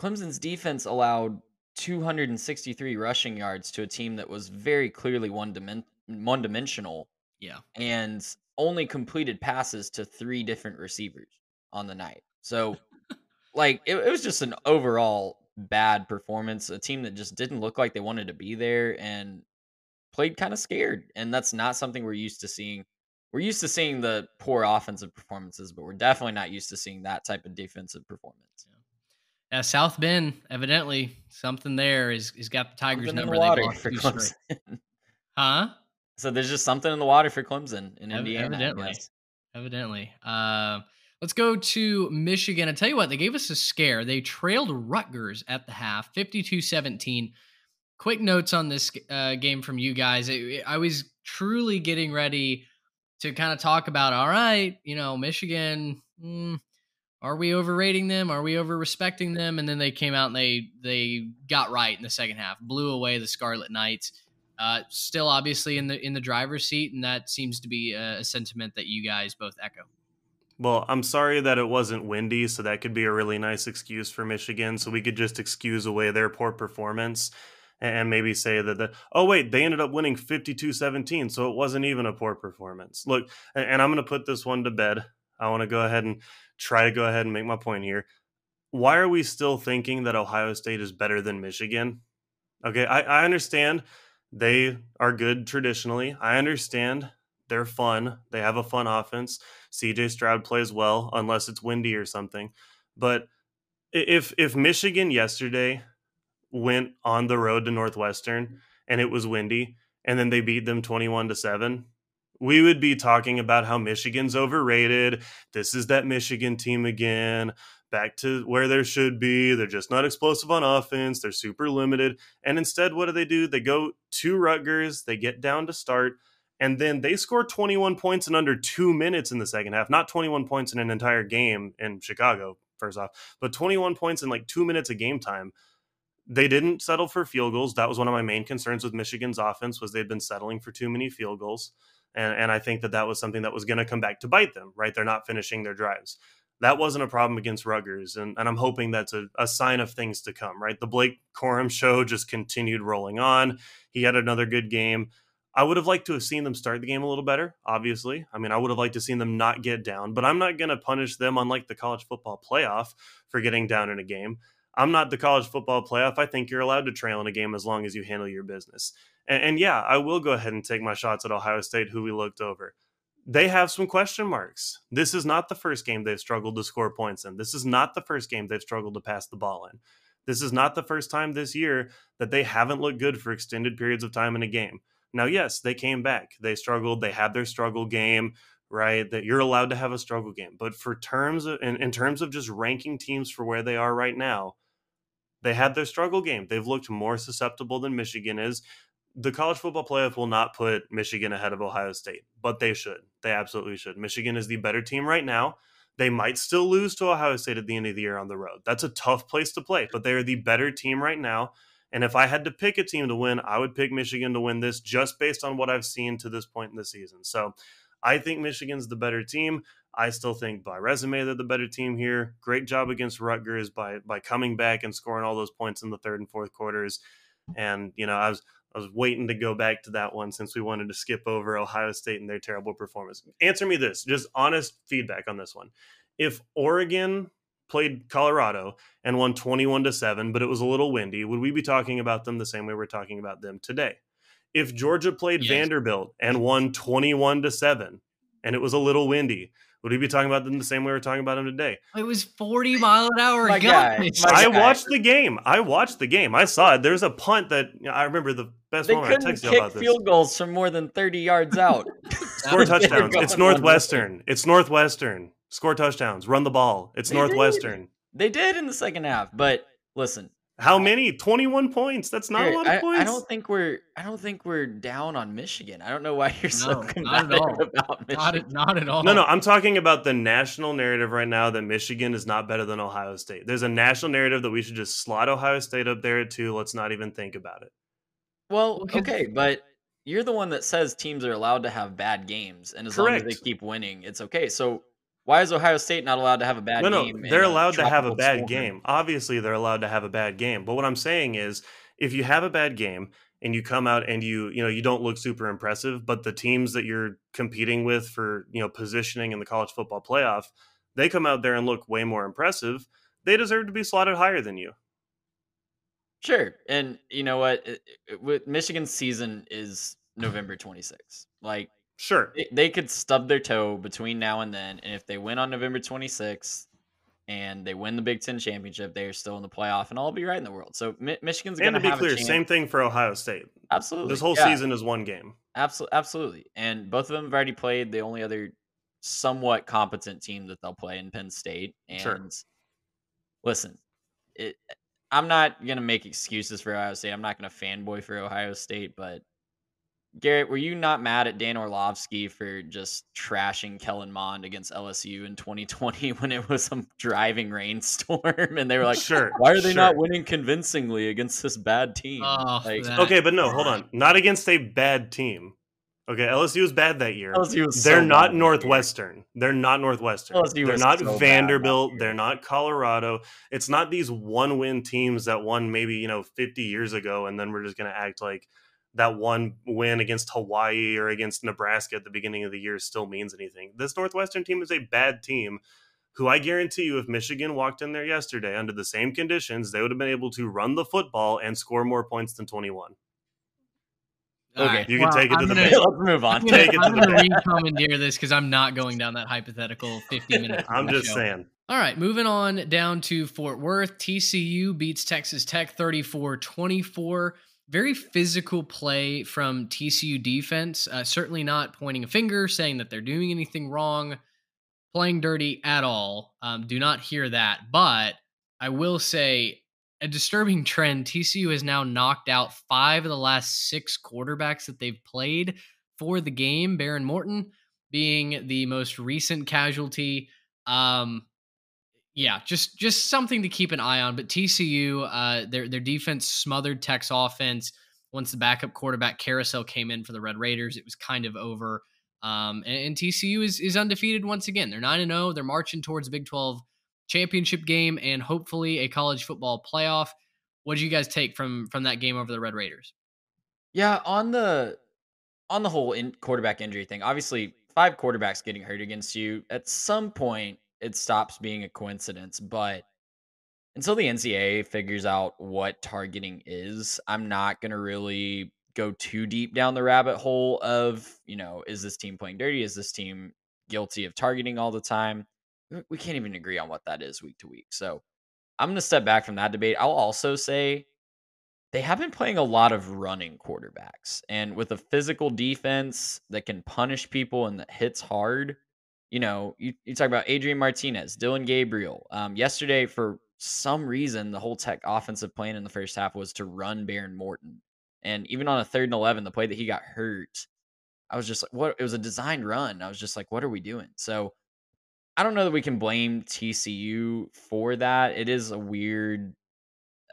Clemson's defense allowed 263 rushing yards to a team that was very clearly one dimen- one dimensional. Yeah, and only completed passes to three different receivers on the night. So like it, it was just an overall bad performance. A team that just didn't look like they wanted to be there and played kind of scared. And that's not something we're used to seeing. We're used to seeing the poor offensive performances, but we're definitely not used to seeing that type of defensive performance. Yeah, South Bend, evidently something there is is got the Tigers something number. The water for Clemson. huh? So there's just something in the water for Clemson in Indiana. Evidently, evidently. Uh, Let's go to Michigan. I tell you what, they gave us a scare. They trailed Rutgers at the half, 52 17. Quick notes on this uh, game from you guys. It, I was truly getting ready to kind of talk about, all right, you know, Michigan, mm, are we overrating them? Are we over respecting them? And then they came out and they they got right in the second half, blew away the Scarlet Knights. Uh, still, obviously in the in the driver's seat, and that seems to be a, a sentiment that you guys both echo. Well, I'm sorry that it wasn't windy, so that could be a really nice excuse for Michigan. So we could just excuse away their poor performance and maybe say that the oh wait they ended up winning 52-17 so it wasn't even a poor performance look and i'm going to put this one to bed i want to go ahead and try to go ahead and make my point here. Why are we still thinking that ohio state is better than michigan? Okay i, I understand they are good traditionally. I understand they're fun. They have a fun offense. CJ Stroud plays well unless it's windy or something. But if if Michigan yesterday went on the road to Northwestern and it was windy and then they beat them 21 to 7, we would be talking about how Michigan's overrated. This is that Michigan team again, back to where they should be. They're just not explosive on offense. They're super limited. And instead, what do they do? They go to Rutgers, they get down to start, and then they score 21 points in under two minutes in the second half. Not 21 points in an entire game in Chicago, first off, but 21 points in like two minutes of game time. They didn't settle for field goals. That was one of my main concerns with Michigan's offense was they'd been settling for too many field goals. And, and I think that that was something that was going to come back to bite them, right? They're not finishing their drives. That wasn't a problem against Rutgers. And, and I'm hoping that's a, a sign of things to come, right? The Blake Corum show just continued rolling on. He had another good game. I would have liked to have seen them start the game a little better, obviously. I mean, I would have liked to seen them not get down, but I'm not going to punish them unlike the college football playoff for getting down in a game. I'm not the college football playoff. I think you're allowed to trail in a game as long as you handle your business. And, and yeah, I will go ahead and take my shots at Ohio State, who we looked over. They have some question marks. This is not the first game they've struggled to score points in. This is not the first game they've struggled to pass the ball in. This is not the first time this year that they haven't looked good for extended periods of time in a game. Now, yes, they came back. They struggled. They had their struggle game, right? That you're allowed to have a struggle game. But for terms of, in, in terms of just ranking teams for where they are right now, they had their struggle game. They've looked more susceptible than Michigan is. the college football playoff will not put Michigan ahead of Ohio State, but they should. They absolutely should. Michigan is the better team right now. They might still lose to Ohio State at the end of the year on the road. That's a tough place to play, but they are the better team right now. And if I had to pick a team to win, I would pick Michigan to win this just based on what I've seen to this point in the season. So I think Michigan's the better team. I still think by resume they're the better team here. Great job against Rutgers by by coming back and scoring all those points in the third and fourth quarters. And you know, I was I was waiting to go back to that one since we wanted to skip over Ohio State and their terrible performance. Answer me this, just honest feedback on this one. If Oregon played Colorado and won 21 to 7, but it was a little windy, would we be talking about them the same way we're talking about them today? If Georgia played yes. Vanderbilt and won 21 to 7 and it was a little windy, would we be talking about them the same way we're talking about them today? It was 40 mile an hour. My guy, my I guy. watched the game. I watched the game. I saw it. There's a punt that I remember the best they moment I texted you about this. field goals from more than 30 yards out. Score touchdowns. It's Northwestern. It's Northwestern. Score touchdowns. Run the ball. It's they Northwestern. Did. They did in the second half, but listen, how many? 21 points. That's not a lot of I, points. I don't think we're I don't think we're down on Michigan. I don't know why you're so combative about Michigan. Not, not, at all. No, no, I'm talking about the national narrative right now that Michigan is not better than Ohio State. There's a national narrative that we should just slot Ohio State up there too. Let's not even think about it. Well, okay, but you're the one that says teams are allowed to have bad games and as Correct. long as they keep winning, it's okay. So why is Ohio State not allowed to have a bad no, game? No, they're allowed to have a bad game. Obviously, they're allowed to have a bad game. But what I'm saying is, if you have a bad game and you come out and you, you know, you don't look super impressive, but the teams that you're competing with for, you know, positioning in the college football playoff, they come out there and look way more impressive. They deserve to be slotted higher than you. Sure. And you know what? With Michigan's season is November 26th. Like Sure. They, they could stub their toe between now and then, and if they win on November 26th and they win the Big Ten championship, they are still in the playoff, and all be right in the world. So Mi- Michigan's going to be clear, same thing for Ohio State. Absolutely, this whole yeah. season is one game. Absolutely, absolutely, and both of them have already played. The only other somewhat competent team that they'll play in Penn State. And sure. listen, it, I'm not going to make excuses for Ohio State. I'm not going to fanboy for Ohio State, but Garrett, were you not mad at Dan Orlovsky for just trashing Kellen Mond against LSU in 2020 when it was some driving rainstorm and they were like, "Sure, why are they sure. not winning convincingly against this bad team?" Oh, like, okay, but no, hold on, not against a bad team. Okay, LSU was bad that year. LSU was They're so not Northwestern. They're not Northwestern. LSU They're not so Vanderbilt. They're not Colorado. It's not these one-win teams that won maybe you know 50 years ago, and then we're just going to act like that one win against Hawaii or against Nebraska at the beginning of the year still means anything. This Northwestern team is a bad team who I guarantee you, if Michigan walked in there yesterday under the same conditions, they would have been able to run the football and score more points than 21. Okay, you can well, take it I'm to the gonna, bank. Let's move on. I'm gonna, take it I'm to gonna recommandeer this because I'm not going down that hypothetical 50 minutes. I'm just show. saying. All right, moving on down to Fort Worth. TCU beats Texas Tech 34 24 very physical play from TCU defense. Uh, certainly not pointing a finger, saying that they're doing anything wrong, playing dirty at all. Um, do not hear that. But I will say a disturbing trend TCU has now knocked out five of the last six quarterbacks that they've played for the game, Behren Morton being the most recent casualty. Um, yeah, just just something to keep an eye on. But TCU, uh, their their defense smothered Tech's offense. Once the backup quarterback carousel came in for the Red Raiders, it was kind of over. Um, and, and, TCU is is undefeated once again. They're nine and zero. Oh. They're marching towards Big Twelve championship game and hopefully a college football playoff. What did you guys take from from that game over the Red Raiders? Yeah, on the on the whole in quarterback injury thing, obviously five quarterbacks getting hurt against you at some point it stops being a coincidence. But until the NCAA figures out what targeting is, I'm not going to really go too deep down the rabbit hole of, you know, is this team playing dirty? Is this team guilty of targeting all the time? We can't even agree on what that is week to week. So I'm going to step back from that debate. I'll also say they have been playing a lot of running quarterbacks. And with a physical defense that can punish people and that hits hard, you know, you, you talk about Adrian Martinez, Dillon Gabriel. Um, yesterday, for some reason, the whole Tech offensive plan in the first half was to run Behren Morton. And even on a third and 11, the play that he got hurt, I was just like, what? It was a designed run. I was just like, what are we doing? So I don't know that we can blame TCU for that. It is a weird,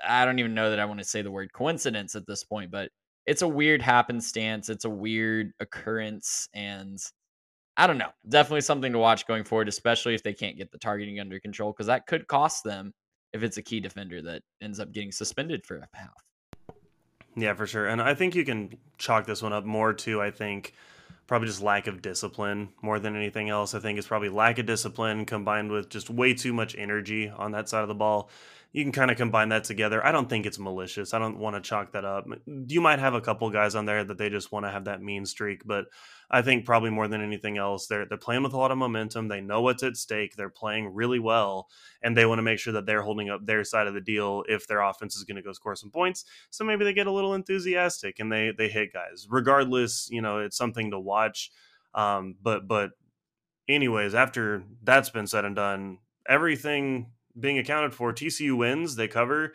I don't even know that I want to say the word coincidence at this point, but it's a weird happenstance. It's a weird occurrence. And I don't know. Definitely something to watch going forward, especially if they can't get the targeting under control, because that could cost them if it's a key defender that ends up getting suspended for a half. Yeah, for sure. And I think you can chalk this one up more to, I think, probably just lack of discipline more than anything else. I think it's probably lack of discipline combined with just way too much energy on that side of the ball you can kind of combine that together. I don't think it's malicious. I don't want to chalk that up. You might have a couple guys on there that they just want to have that mean streak, but I think probably more than anything else, they're they're playing with a lot of momentum. They know what's at stake. They're playing really well, and they want to make sure that they're holding up their side of the deal if their offense is going to go score some points. So maybe they get a little enthusiastic and they they hit guys. Regardless, you know, it's something to watch. Um, but but anyways, after that's been said and done, everything being accounted for. TCU wins, they cover,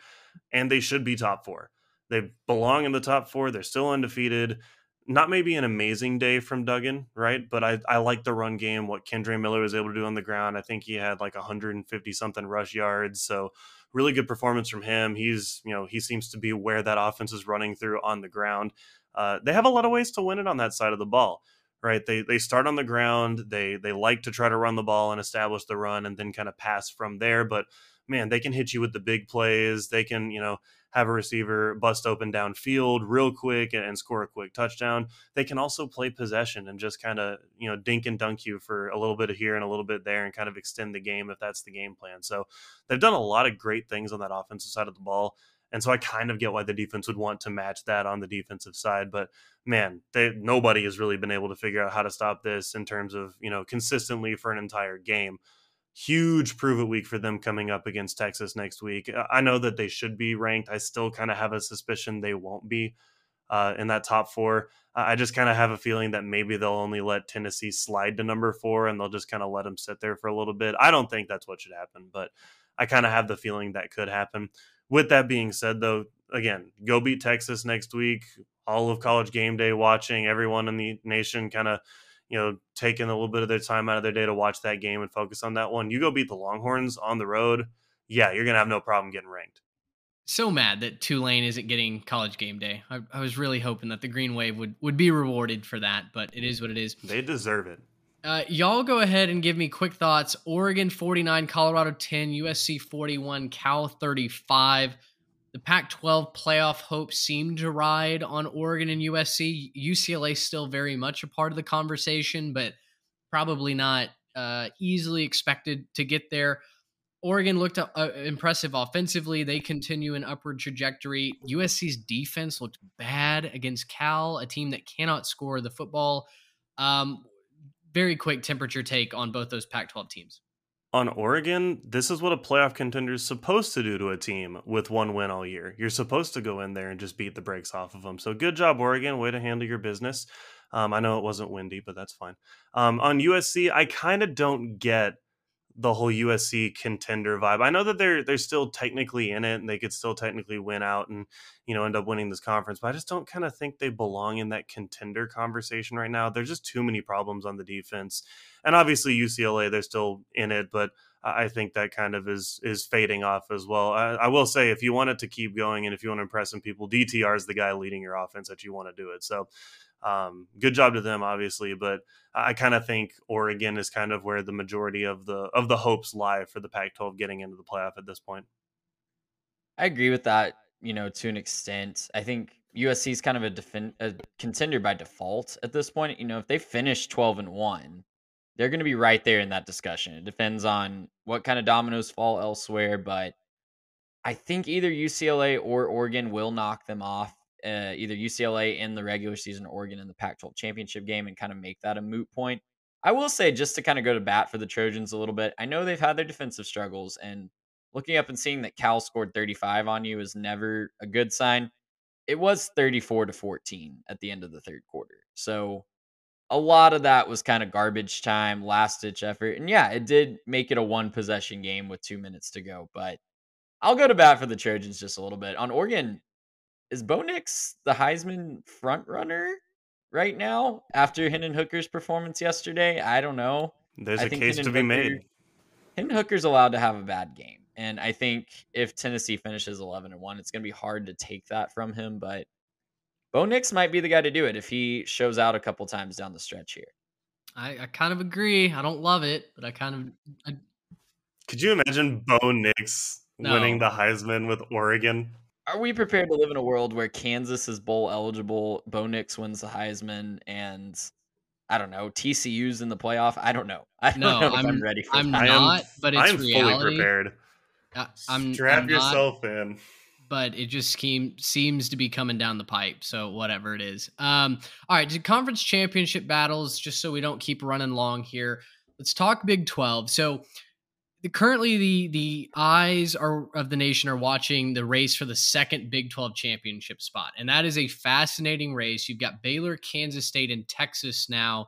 and they should be top four. They belong in the top four. They're still undefeated. Not maybe an amazing day from Duggan, right? But I, I like the run game, what Kendre Miller was able to do on the ground. I think he had like 150 something rush yards. So really good performance from him. He's, you know, he seems to be where that offense is running through on the ground. Uh, they have a lot of ways to win it on that side of the ball right? They they start on the ground. They they like to try to run the ball and establish the run, and then kind of pass from there. But man, they can hit you with the big plays. They can you know have a receiver bust open downfield real quick and, and score a quick touchdown. They can also play possession and just kind of you know dink and dunk you for a little bit of here and a little bit there, and kind of extend the game if that's the game plan. So they've done a lot of great things on that offensive side of the ball. And so I kind of get why the defense would want to match that on the defensive side. But man, they, nobody has really been able to figure out how to stop this in terms of, you know, consistently for an entire game. Huge prove it week for them coming up against Texas next week. I know that they should be ranked. I still kind of have a suspicion they won't be uh, in that top four. I just kind of have a feeling that maybe they'll only let Tennessee slide to number four and they'll just kind of let them sit there for a little bit. I don't think that's what should happen, but I kind of have the feeling that could happen. With that being said, though, again, go beat Texas next week. All of college game day watching, everyone in the nation kind of, you know, taking a little bit of their time out of their day to watch that game and focus on that one. You go beat the Longhorns on the road. Yeah, you're going to have no problem getting ranked. So mad that Tulane isn't getting college game day. I, I was really hoping that the Green Wave would, would be rewarded for that, but it is what it is. They deserve it. Uh, y'all go ahead and give me quick thoughts. Oregon 49, Colorado 10, USC 41, Cal 35. The Pac 12 playoff hopes seem to ride on Oregon and USC. UCLA still very much a part of the conversation, but probably not uh, easily expected to get there. Oregon looked uh, impressive offensively. They continue an upward trajectory. USC's defense looked bad against Cal, a team that cannot score the football. Um, very quick temperature take on both those Pac 12 teams. On Oregon, this is what a playoff contender is supposed to do to a team with one win all year. You're supposed to go in there and just beat the brakes off of them. So good job, Oregon. Way to handle your business. Um, I know it wasn't windy, but that's fine. Um, on USC, I kind of don't get the whole USC contender vibe. I know that they're they're still technically in it and they could still technically win out and you know end up winning this conference, but I just don't kind of think they belong in that contender conversation right now. There's just too many problems on the defense. And obviously UCLA they're still in it, but I think that kind of is is fading off as well. I, I, will say if you want it to keep going and if you want to impress some people, DTR is the guy leading your offense that you want to do it. So um, good job to them, obviously, but I kind of think Oregon is kind of where the majority of the of the hopes lie for the Pac-12 getting into the playoff at this point. I agree with that, you know, to an extent. I think USC is kind of a, defend, a contender by default at this point. You know, if they finish 12 and 1, they're going to be right there in that discussion. It depends on what kind of dominoes fall elsewhere, but I think either UCLA or Oregon will knock them off uh, either UCLA in the regular season, Oregon in the Pac 12 championship game, and kind of make that a moot point. I will say, just to kind of go to bat for the Trojans a little bit, I know they've had their defensive struggles, and looking up and seeing that Cal scored 35 on you is never a good sign. It was 34 to 14 at the end of the third quarter. So a lot of that was kind of garbage time, last ditch effort. And yeah, it did make it a one possession game with two minutes to go. But I'll go to bat for the Trojans just a little bit. On Oregon, is Bo Nix the Heisman front runner right now after Hendon Hooker's performance yesterday? I don't know. There's I a case Hendon to be Hooker- made. Hendon Hooker's allowed to have a bad game. And I think if Tennessee finishes 11 and 1, it's going to be hard to take that from him. But Bo Nix might be the guy to do it if he shows out a couple times down the stretch here. I, I kind of agree. I don't love it, but I kind of I, Could you imagine Bo Nix winning the Heisman with Oregon? Are we prepared to live in a world where Kansas is bowl eligible, Bo Nix wins the Heisman, and I don't know, TCU's in the playoff? I don't know. I don't no, know I'm, I'm- ready for I'm that. I am- not, but it's I'm reality. fully prepared. I, I'm Strap I'm not, yourself in. but it just came, seems to be coming down the pipe. So whatever it is. Um, all right, to conference championship battles, just so we don't keep running long here. Let's talk Big Twelve. So currently the the eyes are of the nation are watching the race for the second Big 12 championship spot. And that is a fascinating race. You've got Baylor, Kansas State, and Texas now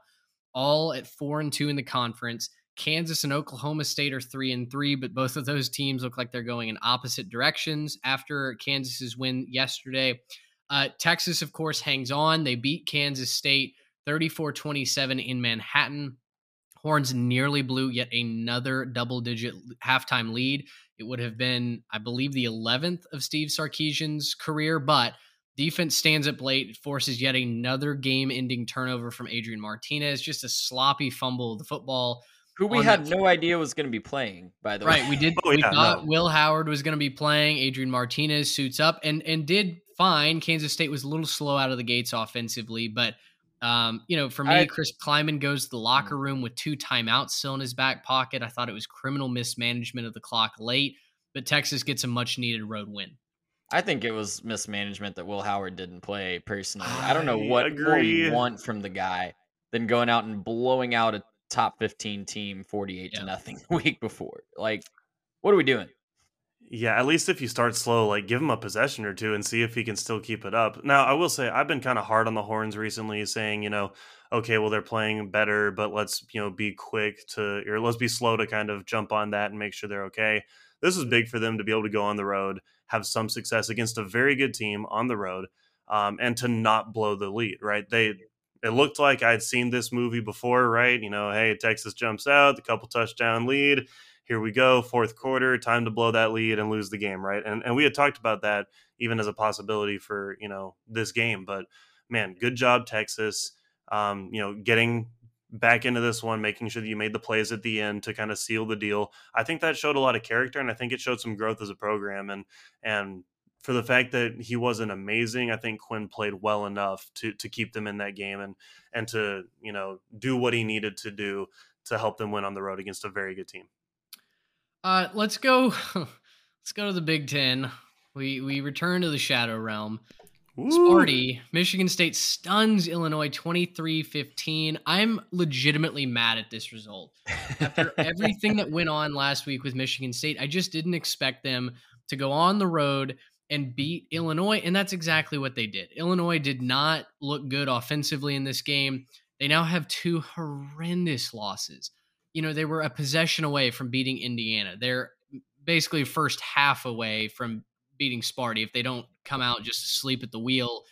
all at four and two in the conference. Kansas and Oklahoma State are three and three, but both of those teams look like they're going in opposite directions after Kansas's win yesterday. Uh, Texas, of course, hangs on. They beat Kansas State 34 27 in Manhattan. Horns nearly blew yet another double digit halftime lead. It would have been, I believe, the 11th of Steve Sarkisian's career, but defense stands up late, It forces yet another game ending turnover from Adrian Martinez. Just a sloppy fumble of the football. Who we had no idea was going to be playing, by the way. Right, we did. Oh, we yeah, thought no. Will Howard was going to be playing. Adrian Martinez suits up and and did fine. Kansas State was a little slow out of the gates offensively, but um, you know, for me, I- Chris Klieman goes to the locker room with two timeouts still in his back pocket. I thought it was criminal mismanagement of the clock late, but Texas gets a much needed road win. I think it was mismanagement that Will Howard didn't play personally. I don't know I what more you want from the guy than going out and blowing out a top 15 team 48 Yeah. to nothing the week before. Like, what are we doing? Yeah, at least if you start slow, like give him a possession or two and see if he can still keep it up. Now, I will say I've been kind of hard on the horns recently, saying, you know, okay, well they're playing better, but let's you know be quick to or let's be slow to kind of jump on that and make sure they're okay. This is big for them to be able to go on the road, have some success against a very good team on the road, um, and to not blow the lead. Right? They it looked like I'd seen this movie before, right? You know, hey, Texas jumps out, the couple touchdown lead here we go, fourth quarter, time to blow that lead and lose the game, right? And and we had talked about that even as a possibility for you know this game, but man, good job Texas, um, you know, getting back into this one, making sure that you made the plays at the end to kind of seal the deal. I think that showed a lot of character, and I think it showed some growth as a program, and and for the fact that he wasn't amazing, I think Quinn played well enough to to keep them in that game and and to you know do what he needed to do to help them win on the road against a very good team. Uh, let's go. Let's go to the Big Ten. We we return to the Shadow Realm. Woo! Sparty, Michigan State stuns Illinois 23-15. I'm legitimately mad at this result. After everything that went on last week with Michigan State, I just didn't expect them to go on the road and beat Illinois, and that's exactly what they did. Illinois did not look good offensively in this game. They now have two horrendous losses. You know, they were a possession away from beating Indiana. They're basically first half away from beating Sparty. If they don't come out just sleep at the wheel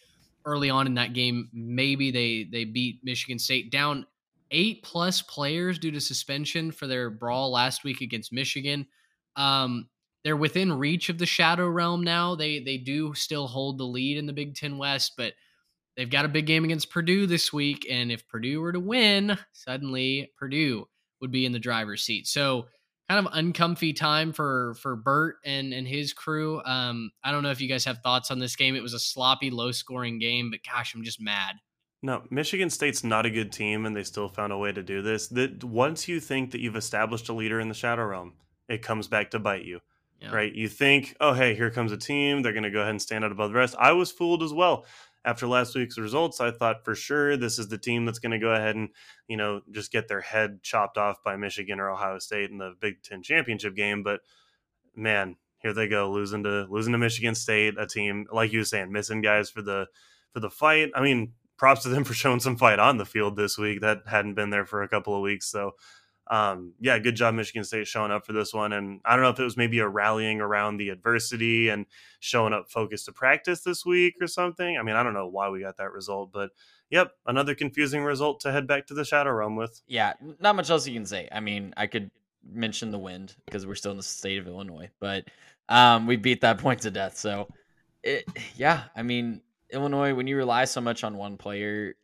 early on in that game, maybe they they beat Michigan State down eight plus players due to suspension for their brawl last week against Michigan. Um, they're within reach of the Shadow Realm now. They they do still hold the lead in the Big Ten West, but they've got a big game against Purdue this week. And if Purdue were to win, suddenly Purdue would be in the driver's seat. So kind of uncomfy time for for Bert and and his crew. Um, I don't know if you guys have thoughts on this game. It was a sloppy, low scoring game, but gosh, I'm just mad. No, Michigan State's not a good team, and they still found a way to do this. That once you think that you've established a leader in the Shadow Realm, it comes back to bite you, Yeah. right? You think, oh, hey, here comes a team. They're going to go ahead and stand out above the rest. I was fooled as well. After last week's results, I thought for sure this is the team that's going to go ahead and, you know, just get their head chopped off by Michigan or Ohio State in the Big Ten championship game. But man, here they go, losing to losing to Michigan State, a team like you were saying, missing guys for the for the fight. I mean, props to them for showing some fight on the field this week. That hadn't been there for a couple of weeks. So, um, yeah, good job, Michigan State, showing up for this one. And I don't know if it was maybe a rallying around the adversity and showing up focused to practice this week or something. I mean, I don't know why we got that result, but yep, another confusing result to head back to the Shadow Realm with. Yeah, not much else you can say. I mean, I could mention the wind because we're still in the state of Illinois, but um, we beat that point to death. So, it, yeah, I mean, Illinois, when you rely so much on one player,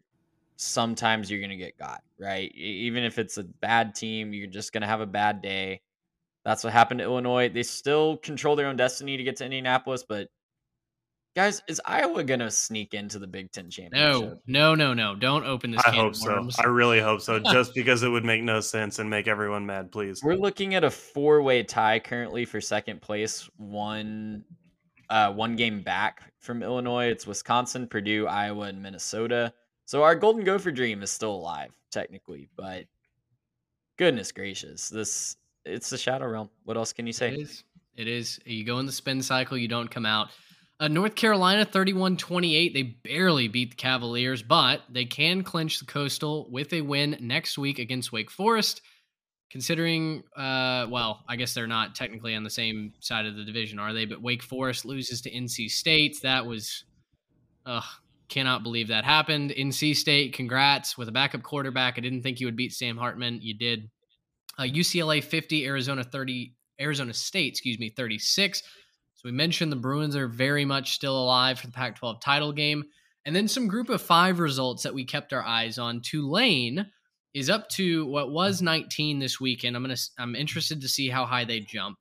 sometimes you're going to get got, right? Even if it's a bad team, you're just going to have a bad day. That's what happened to Illinois. They still control their own destiny to get to Indianapolis, but guys, is Iowa going to sneak into the Big Ten championship? No, no, no, no. Don't open this. I hope so. I really hope so. just because it would make no sense and make everyone mad, please. We're looking at a four-way tie currently for second place. One, uh, one game back from Illinois. It's Wisconsin, Purdue, Iowa, and Minnesota. So our Golden Gopher dream is still alive, technically, but goodness gracious, this it's the Shadow Realm. What else can you say? It is. It is. You go in the spin cycle, you don't come out. Uh, North Carolina 31 28. They barely beat the Cavaliers, but they can clinch the Coastal with a win next week against Wake Forest. Considering, uh, well, I guess they're not technically on the same side of the division, are they? But Wake Forest loses to NC State. That was, uh, Cannot believe that happened. NC State, congrats with a backup quarterback. I didn't think you would beat Sam Hartman. You did. Uh, UCLA 50, Arizona 30, Arizona State, excuse me, 36. So we mentioned the Bruins are very much still alive for the Pac 12 title game. And then some group of five results that we kept our eyes on. Tulane is up to what was 19 this weekend. I'm gonna I'm interested to see how high they jump.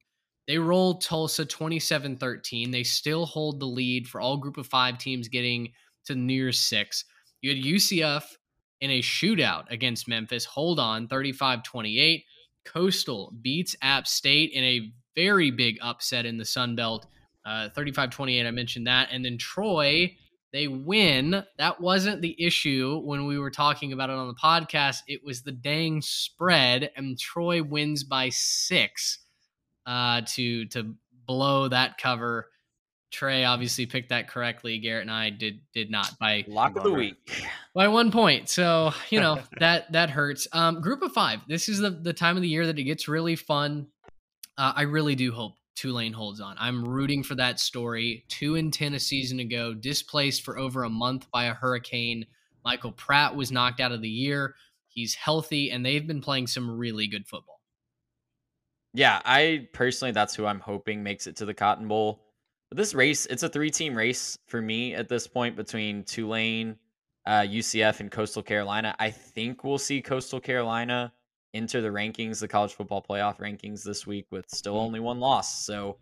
They rolled Tulsa 27-13. They still hold the lead for all group of five teams getting to near six. You had UCF in a shootout against Memphis. Hold on, 35 28. Coastal beats App State in a very big upset in the Sun Belt, uh, 35 28. I mentioned that. And then Troy, they win. That wasn't the issue when we were talking about it on the podcast. It was the dang spread, and Troy wins by six uh, to to blow that cover Trey obviously picked that correctly. Garrett and I did did not by lock of the week by one point. So you know that that hurts. Um, group of five. This is the the time of the year that it gets really fun. Uh, I really do hope Tulane holds on. I'm rooting for that story. Two and ten a season ago, displaced for over a month by a hurricane. Michael Pratt was knocked out of the year. He's healthy, and they've been playing some really good football. Yeah, I personally, that's who I'm hoping makes it to the Cotton Bowl. But this race, it's a three team race for me at this point between Tulane, uh, UCF, and Coastal Carolina. I think we'll see Coastal Carolina enter the rankings, the college football playoff rankings this week with still mm-hmm. only one loss. So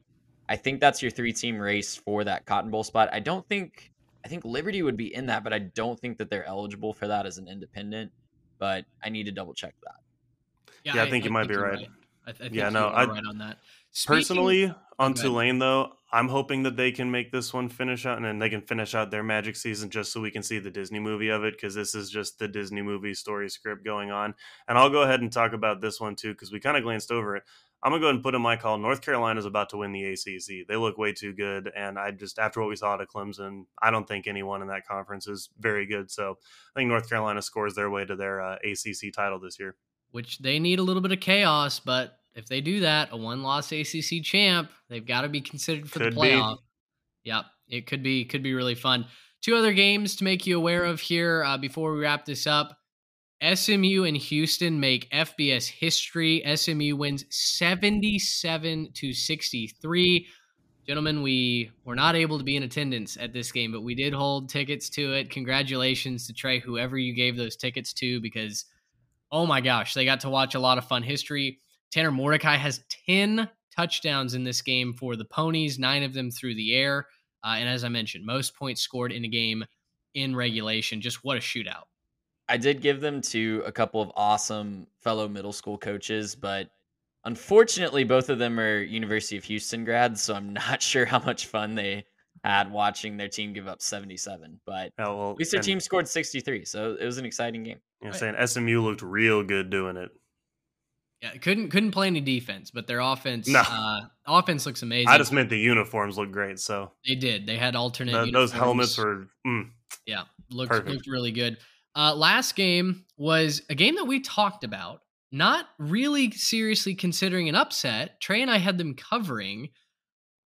I think that's your three team race for that Cotton Bowl spot. I don't think, I think Liberty would be in that, but I don't think that they're eligible for that as an independent. But I need to double check that. Yeah, yeah I, I, think you I might think be right. right. I, th- I think yeah, no, I right on that. Speaking, Personally, on Tulane though, I'm hoping that they can make this one finish out and then they can finish out their magic season just so we can see the Disney movie of it because this is just the Disney movie story script going on. And I'll go ahead and talk about this one too because we kind of glanced over it. I'm gonna go ahead and put in my call. North Carolina is about to win the ACC. They look way too good, and I just after what we saw at Clemson, I don't think anyone in that conference is very good. So I think North Carolina scores their way to their uh, ACC title this year. Which they need a little bit of chaos, but if they do that, a one loss ACC champ, they've got to be considered for could the playoff. Be. Yep, it could be could be really fun. Two other games to make you aware of here uh, before we wrap this up. SMU and Houston make FBS history. SMU wins 77 to 63. Gentlemen, we were not able to be in attendance at this game, but we did hold tickets to it. Congratulations to Trey, whoever you gave those tickets to, because oh my gosh, they got to watch a lot of fun history. Tanner Mordecai has 10 touchdowns in this game for the Ponies, nine of them through the air. Uh, and as I mentioned, most points scored in a game in regulation. Just what a shootout. I did give them to a couple of awesome fellow middle school coaches, but unfortunately, both of them are University of Houston grads, so I'm not sure how much fun they had watching their team give up 77. But oh, well, at least their team scored 63, so it was an exciting game. You know, saying SMU looked real good doing it. Yeah, couldn't couldn't play any defense, but their offense no. uh, offense looks amazing. I just meant the uniforms look great. So they did. They had alternate. The, those helmets were. Mm, yeah, looked looked really good. Uh, last game was a game that we talked about not really seriously considering an upset. Trey and I had them covering,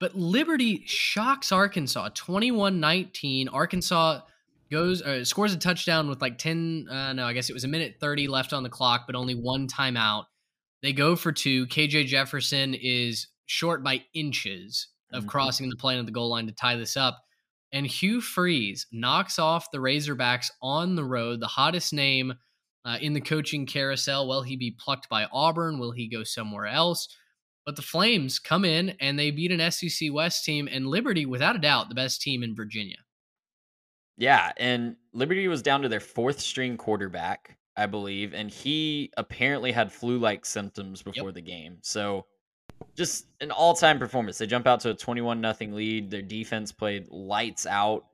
but Liberty shocks Arkansas 21 19. Arkansas goes uh, scores a touchdown with like 10 uh, no i guess it was a minute 30 left on the clock but only one timeout they go for two. Kj jefferson is short by inches of Mhm. crossing the plane of the goal line to tie this up. And hugh freeze knocks off the razorbacks on the road the hottest name uh, in the coaching carousel. Will he be plucked by auburn? Will he go somewhere else? But the flames come in and they beat an sec west team and liberty without a doubt the best team in virginia. Yeah, and Liberty was down to their fourth string quarterback, I believe, and he apparently had flu-like symptoms before the game. So just an all-time performance. They jump out to a 21 nothing lead. Their defense played lights out.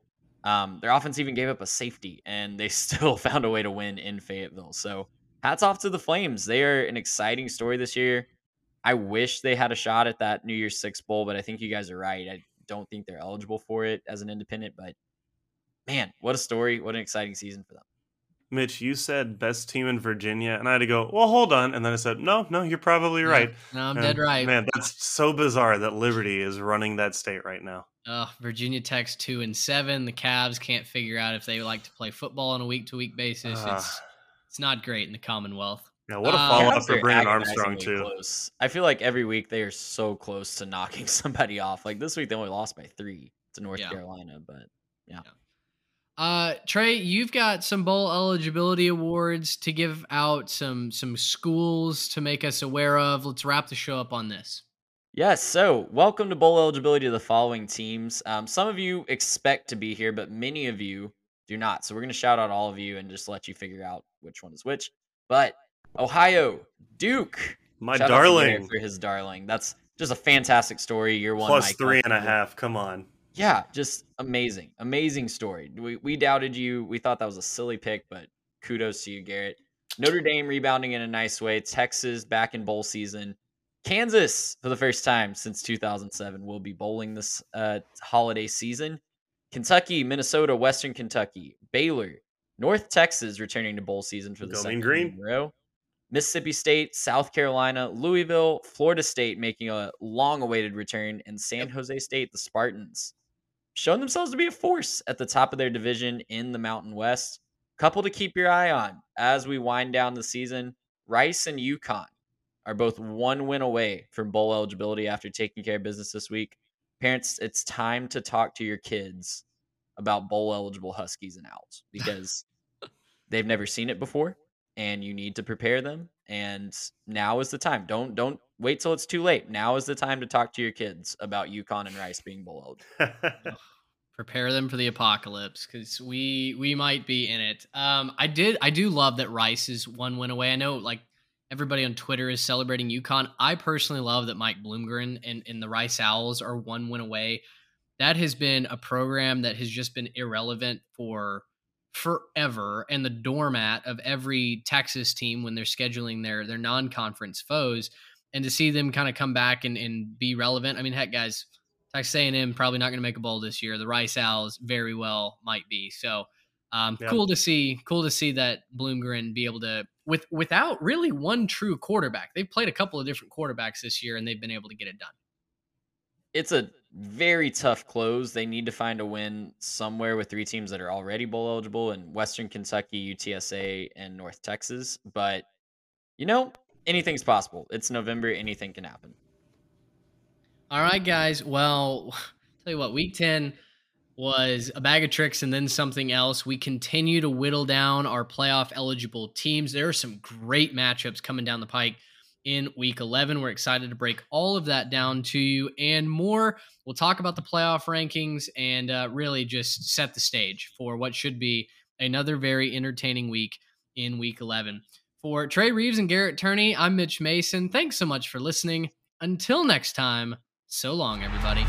Um, their offense even gave up a safety, and they still found a way to win in Fayetteville. So hats off to the Flames. They are an exciting story this year. I wish they had a shot at that New Year's Six Bowl, but I think you guys are right. I don't think they're eligible for it as an independent, but man, what a story. What an exciting season for them. Mitch, you said best team in Virginia, and I had to go, well, hold on. And then I said, no, no, you're probably right. no i'm And, dead right Man, that's so bizarre that Liberty is running that state right now. Uh, Virginia Tech's two and seven. The Cavs can't figure out if they like to play football on a week to week basis. Ah. it's it's not great in the Commonwealth. Yeah, what a Uh, follow Cavs up for are Brennan Armstrong, too. Close. I feel like every week they are so close to knocking somebody off. Like this week they only lost by three to North Yeah. Carolina, but Uh, Trey, you've got some bowl eligibility awards to give out. Some some schools to make us aware of. Let's wrap the show up on this. Yes, so welcome to bowl eligibility of the following teams. Um, some of you expect to be here, but many of you do not. So we're going to shout out all of you and just let you figure out which one is which. But Ohio, Duke, My shout out to Garrett darling. for his darling. That's just a fantastic story. Year one, Plus Mike three and a Huckabee. half. Come on. Yeah, just amazing, amazing story. We we doubted you. We thought that was a silly pick, but kudos to you, Garrett. Notre Dame rebounding in a nice way. Texas back in bowl season. Kansas for the first time since 2007 will be bowling this uh, holiday season. Kentucky, Minnesota, Western Kentucky, Baylor, North Texas returning to bowl season for the Go second Green. row. Mississippi State, South Carolina, Louisville, Florida State making a long-awaited return, and San Jose State, the Spartans, showing themselves to be a force at the top of their division in the Mountain West. Couple to keep your eye on as we wind down the season. Rice and UConn are both one win away from bowl eligibility after taking care of business this week. Parents, it's time to talk to your kids about bowl eligible Huskies and Owls because they've never seen it before and you need to prepare them and now is the time. Don't don't wait till it's too late. Now is the time to talk to your kids about UConn and Rice being bowl. Prepare them for the apocalypse because we we might be in it. Um, I did I do love that Rice is one win away. I know like everybody on Twitter is celebrating UConn. I personally love that Mike Bloomgren and, and the Rice Owls are one win away. That has been a program that has just been irrelevant for forever and the doormat of every Texas team when they're scheduling their their non-conference foes. And to see them kind of come back and, and be relevant. I mean, heck, guys, Texas A&M probably not going to make a bowl this year. The Rice Owls very well might be. So um, Yeah. cool to see. Cool to see that Bloomgren be able to with without really one true quarterback. They've played a couple of different quarterbacks this year, and they've been able to get it done. it's a very tough close. They need to find a win somewhere with three teams that are already bowl eligible in Western Kentucky, UTSA, and North Texas. But you know, anything's possible. It's November, anything can happen. All right, guys. Well, tell you what, week 10 was a bag of tricks and then something else. We continue to whittle down our playoff eligible teams. There are some great matchups coming down the pike in week 11. We're excited to break all of that down to you and more. We'll talk about the playoff rankings and uh, really just set the stage for what should be another very entertaining week in week 11. For Trey Reeves and Garrett Turney, I'm Mitch Mason. Thanks so much for listening. Until next time, so long, everybody.